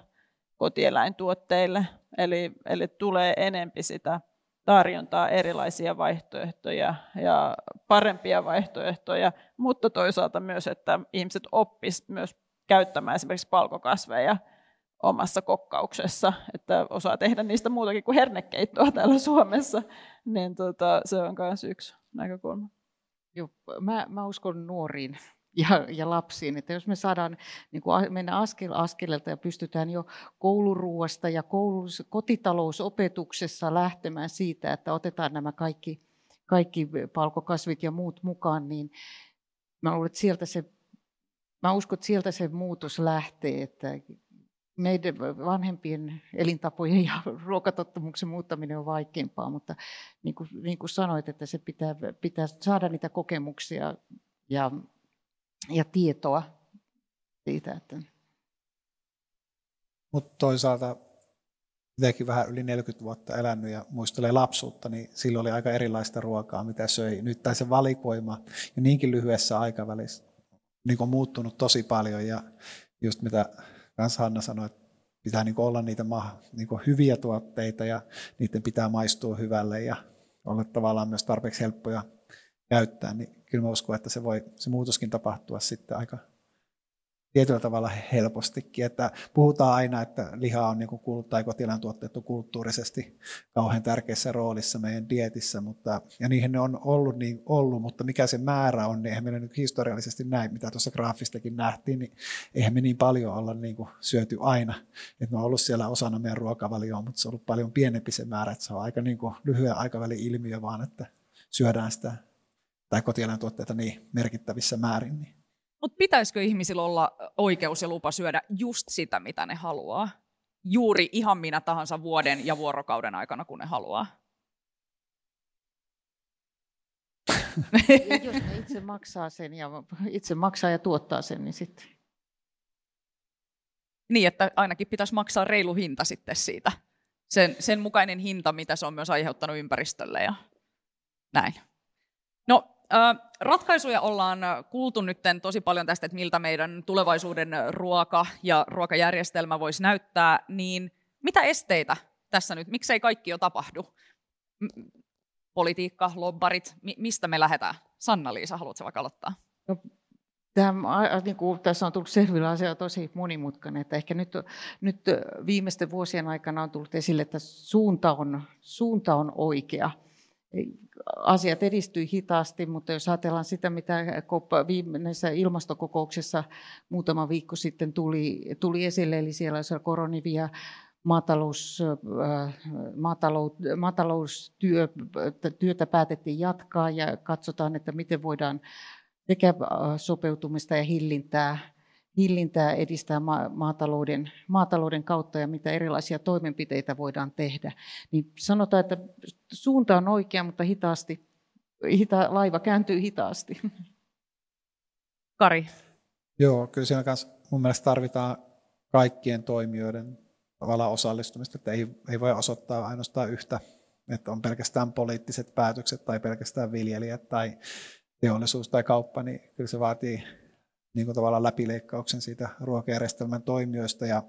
kotieläintuotteille. Eli, eli tulee enempi sitä tarjontaa erilaisia vaihtoehtoja ja parempia vaihtoehtoja, mutta toisaalta myös, että ihmiset oppisivat myös käyttämään esimerkiksi palkokasveja omassa kokkauksessa, että osaa tehdä niistä muutakin kuin hernekeittoa täällä Suomessa, niin tota, se on myös yksi näkökulma. Joo, mä, mä uskon nuoriin ja, ja lapsiin, että jos me saadaan niin kuin mennä askel askeleelta ja pystytään jo kouluruuasta ja koulus, kotitalousopetuksessa lähtemään siitä, että otetaan nämä kaikki, kaikki palkokasvit ja muut mukaan, niin mä luulen, että sieltä se Mä uskon, että sieltä se muutos lähtee, että meidän vanhempien elintapojen ja ruokatottumuksen muuttaminen on vaikeampaa, mutta niin kuin, niin kuin sanoit, että se pitää, pitää saada niitä kokemuksia ja, ja tietoa siitä. Että... Mutta toisaalta itsekin vähän yli 40 vuotta elänyt ja muistelee lapsuutta, niin silloin oli aika erilaista ruokaa, mitä söi. Nyt tai se valikoima ja niinkin lyhyessä aikavälissä niin on muuttunut tosi paljon ja just mitä kanssa Hanna sanoi, että pitää niin olla niitä niin hyviä tuotteita ja niiden pitää maistua hyvälle ja olla tavallaan myös tarpeeksi helppoja käyttää, niin kyllä mä uskon, että se, voi, se muutoskin tapahtua sitten aika tietyllä tavalla helpostikin. Että puhutaan aina, että liha on niin kuin, tai tuotteet on kulttuurisesti kauhean tärkeässä roolissa meidän dietissä, mutta, ja niihin ne on ollut niin ollut, mutta mikä se määrä on, niin eihän meillä nyt historiallisesti näin, mitä tuossa graafistakin nähtiin, niin eihän me niin paljon olla niin syöty aina. Että ne on ollut siellä osana meidän ruokavalioa, mutta se on ollut paljon pienempi se määrä, että se on aika niin lyhyen aikavälin ilmiö vaan, että syödään sitä tai kotieläintuotteita niin merkittävissä määrin. Niin Mutta pitäisikö ihmisillä olla oikeus ja lupa syödä just sitä, mitä ne haluaa? Juuri ihan minä tahansa vuoden ja vuorokauden aikana, kun ne haluaa? Ja jos ne itse maksaa sen ja itse maksaa ja tuottaa sen, niin sitten. Niin, että ainakin pitäisi maksaa reilu hinta sitten siitä. Sen, sen mukainen hinta, mitä se on myös aiheuttanut ympäristölle ja näin. No, ratkaisuja ollaan kuultu nyt tosi paljon tästä, että miltä meidän tulevaisuuden ruoka ja ruokajärjestelmä voisi näyttää, niin mitä esteitä tässä nyt, miksei kaikki jo tapahdu? Politiikka, lobbarit, mistä me lähdetään? Sanna-Liisa, haluatko vaikka aloittaa? No, Tämä, niin kuin tässä on tullut selvillä asia tosi monimutkainen, että ehkä nyt, nyt viimeisten vuosien aikana on tullut esille, että suunta on, suunta on oikea asiat edistyi hitaasti, mutta jos ajatellaan sitä, mitä viimeisessä ilmastokokouksessa muutama viikko sitten tuli, tuli esille, eli siellä on koronivia maatalous, äh, maatalous, maataloustyötä päätettiin jatkaa ja katsotaan, että miten voidaan sekä äh, sopeutumista ja hillintää hillintää edistää maatalouden, maatalouden kautta ja mitä erilaisia toimenpiteitä voidaan tehdä. Niin sanotaan, että suunta on oikea, mutta hitaasti, hita, laiva kääntyy hitaasti. Kari. Joo, kyllä siinä kanssa mun mielestä tarvitaan kaikkien toimijoiden tavallaan osallistumista, että ei, ei voi osoittaa ainoastaan yhtä, että on pelkästään poliittiset päätökset tai pelkästään viljelijät tai teollisuus tai kauppa, niin kyllä se vaatii niin kuin tavallaan läpileikkauksen siitä ruokajärjestelmän toimijoista ja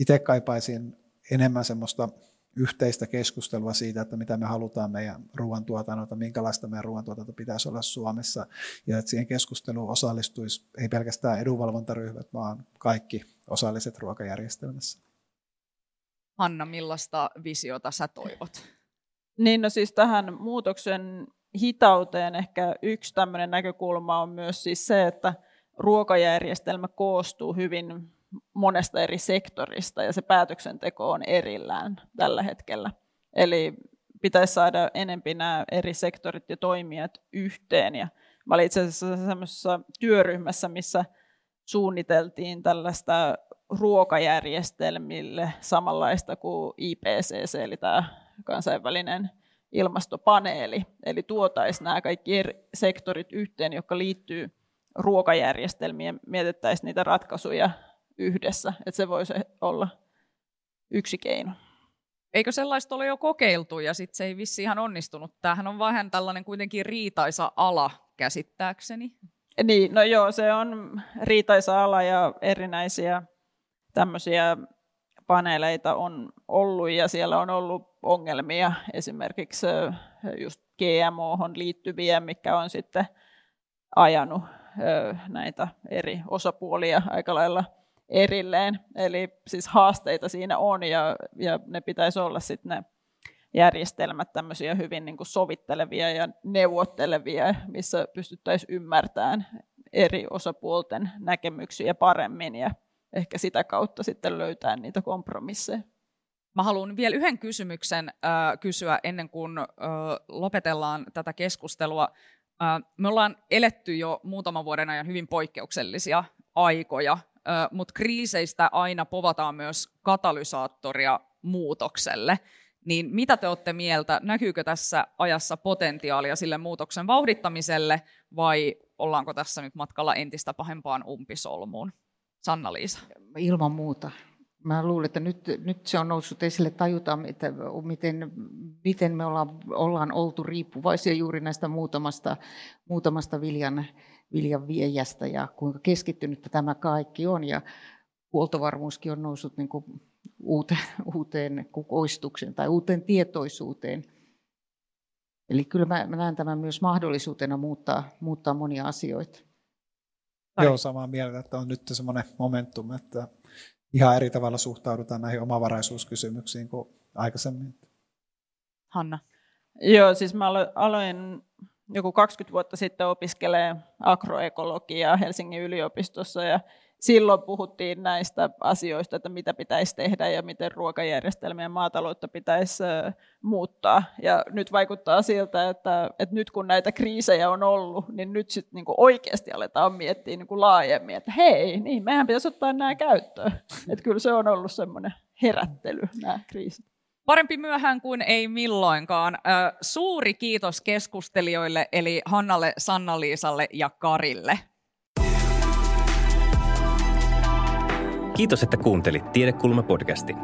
itse kaipaisin enemmän semmoista yhteistä keskustelua siitä, että mitä me halutaan meidän ruoantuotannolta, minkälaista meidän ruoantuotanto pitäisi olla Suomessa, ja että siihen keskusteluun osallistuisi ei pelkästään edunvalvontaryhmät, vaan kaikki osalliset ruokajärjestelmässä. Hanna, millaista visiota sä toivot? Niin, no siis tähän muutoksen hitauteen ehkä yksi tämmöinen näkökulma on myös siis se, että ruokajärjestelmä koostuu hyvin monesta eri sektorista ja se päätöksenteko on erillään tällä hetkellä. Eli pitäisi saada enempi nämä eri sektorit ja toimijat yhteen. Ja mä olin itse asiassa semmoisessa työryhmässä, missä suunniteltiin tällaista ruokajärjestelmille samanlaista kuin IPCC, eli tämä kansainvälinen ilmastopaneeli. Eli tuotaisiin nämä kaikki eri sektorit yhteen, jotka liittyy ruokajärjestelmiä, mietittäisiin niitä ratkaisuja yhdessä, että se voisi olla yksi keino. Eikö sellaista ole jo kokeiltu ja sitten se ei vissi ihan onnistunut? Tämähän on vähän tällainen kuitenkin riitaisa ala käsittääkseni. Niin, no joo, se on riitaisa ala ja erinäisiä tämmöisiä paneeleita on ollut ja siellä on ollut ongelmia esimerkiksi just GMO-hon liittyviä, mikä on sitten ajanut näitä eri osapuolia aika lailla erilleen. Eli siis haasteita siinä on ja, ja ne pitäisi olla sitten ne järjestelmät tämmöisiä hyvin niin kuin sovittelevia ja neuvottelevia, missä pystyttäisiin ymmärtämään eri osapuolten näkemyksiä paremmin ja ehkä sitä kautta sitten löytää niitä kompromisseja. Mä haluan vielä yhden kysymyksen äh, kysyä ennen kuin äh, lopetellaan tätä keskustelua. Me ollaan eletty jo muutaman vuoden ajan hyvin poikkeuksellisia aikoja, mutta kriiseistä aina povataan myös katalysaattoria muutokselle. Niin mitä te olette mieltä, näkyykö tässä ajassa potentiaalia sille muutoksen vauhdittamiselle vai ollaanko tässä nyt matkalla entistä pahempaan umpisolmuun? Sanna-Liisa. Ilman muuta mä luulen, että nyt, nyt se on noussut esille, tajutaan, että miten, miten me ollaan, ollaan oltu riippuvaisia juuri näistä muutamasta, muutamasta viljan, viljan viejästä ja kuinka keskittynyt tämä kaikki on. Ja huoltovarmuuskin on noussut niin kuin uuteen, uuteen kukoistukseen tai uuteen tietoisuuteen. Eli kyllä mä, mä näen tämän myös mahdollisuutena muuttaa, muuttaa monia asioita. Joo, samaa mieltä, että on nyt semmoinen momentum, että ihan eri tavalla suhtaudutaan näihin omavaraisuuskysymyksiin kuin aikaisemmin. Hanna. Joo, siis mä aloin joku 20 vuotta sitten opiskelee agroekologiaa Helsingin yliopistossa ja silloin puhuttiin näistä asioista, että mitä pitäisi tehdä ja miten ruokajärjestelmiä ja maataloutta pitäisi muuttaa. Ja nyt vaikuttaa siltä, että, että nyt kun näitä kriisejä on ollut, niin nyt sitten niin oikeasti aletaan miettiä niin laajemmin, että hei, niin mehän pitäisi ottaa nämä käyttöön. Että kyllä se on ollut semmoinen herättely, nämä kriisit. Parempi myöhään kuin ei milloinkaan. Suuri kiitos keskustelijoille, eli Hannalle, Sanna-Liisalle ja Karille. Kiitos, että kuuntelit Tiedekulma-podcastin.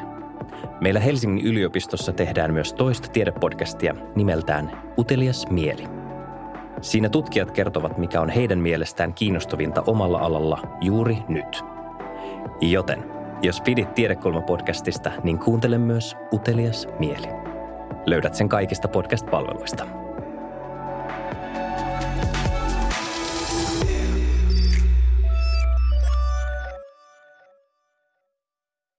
Meillä Helsingin yliopistossa tehdään myös toista tiedepodcastia nimeltään Utelias mieli. Siinä tutkijat kertovat, mikä on heidän mielestään kiinnostavinta omalla alalla juuri nyt. Joten, jos pidit Tiedekulma-podcastista, niin kuuntele myös Utelias mieli. Löydät sen kaikista podcast-palveluista.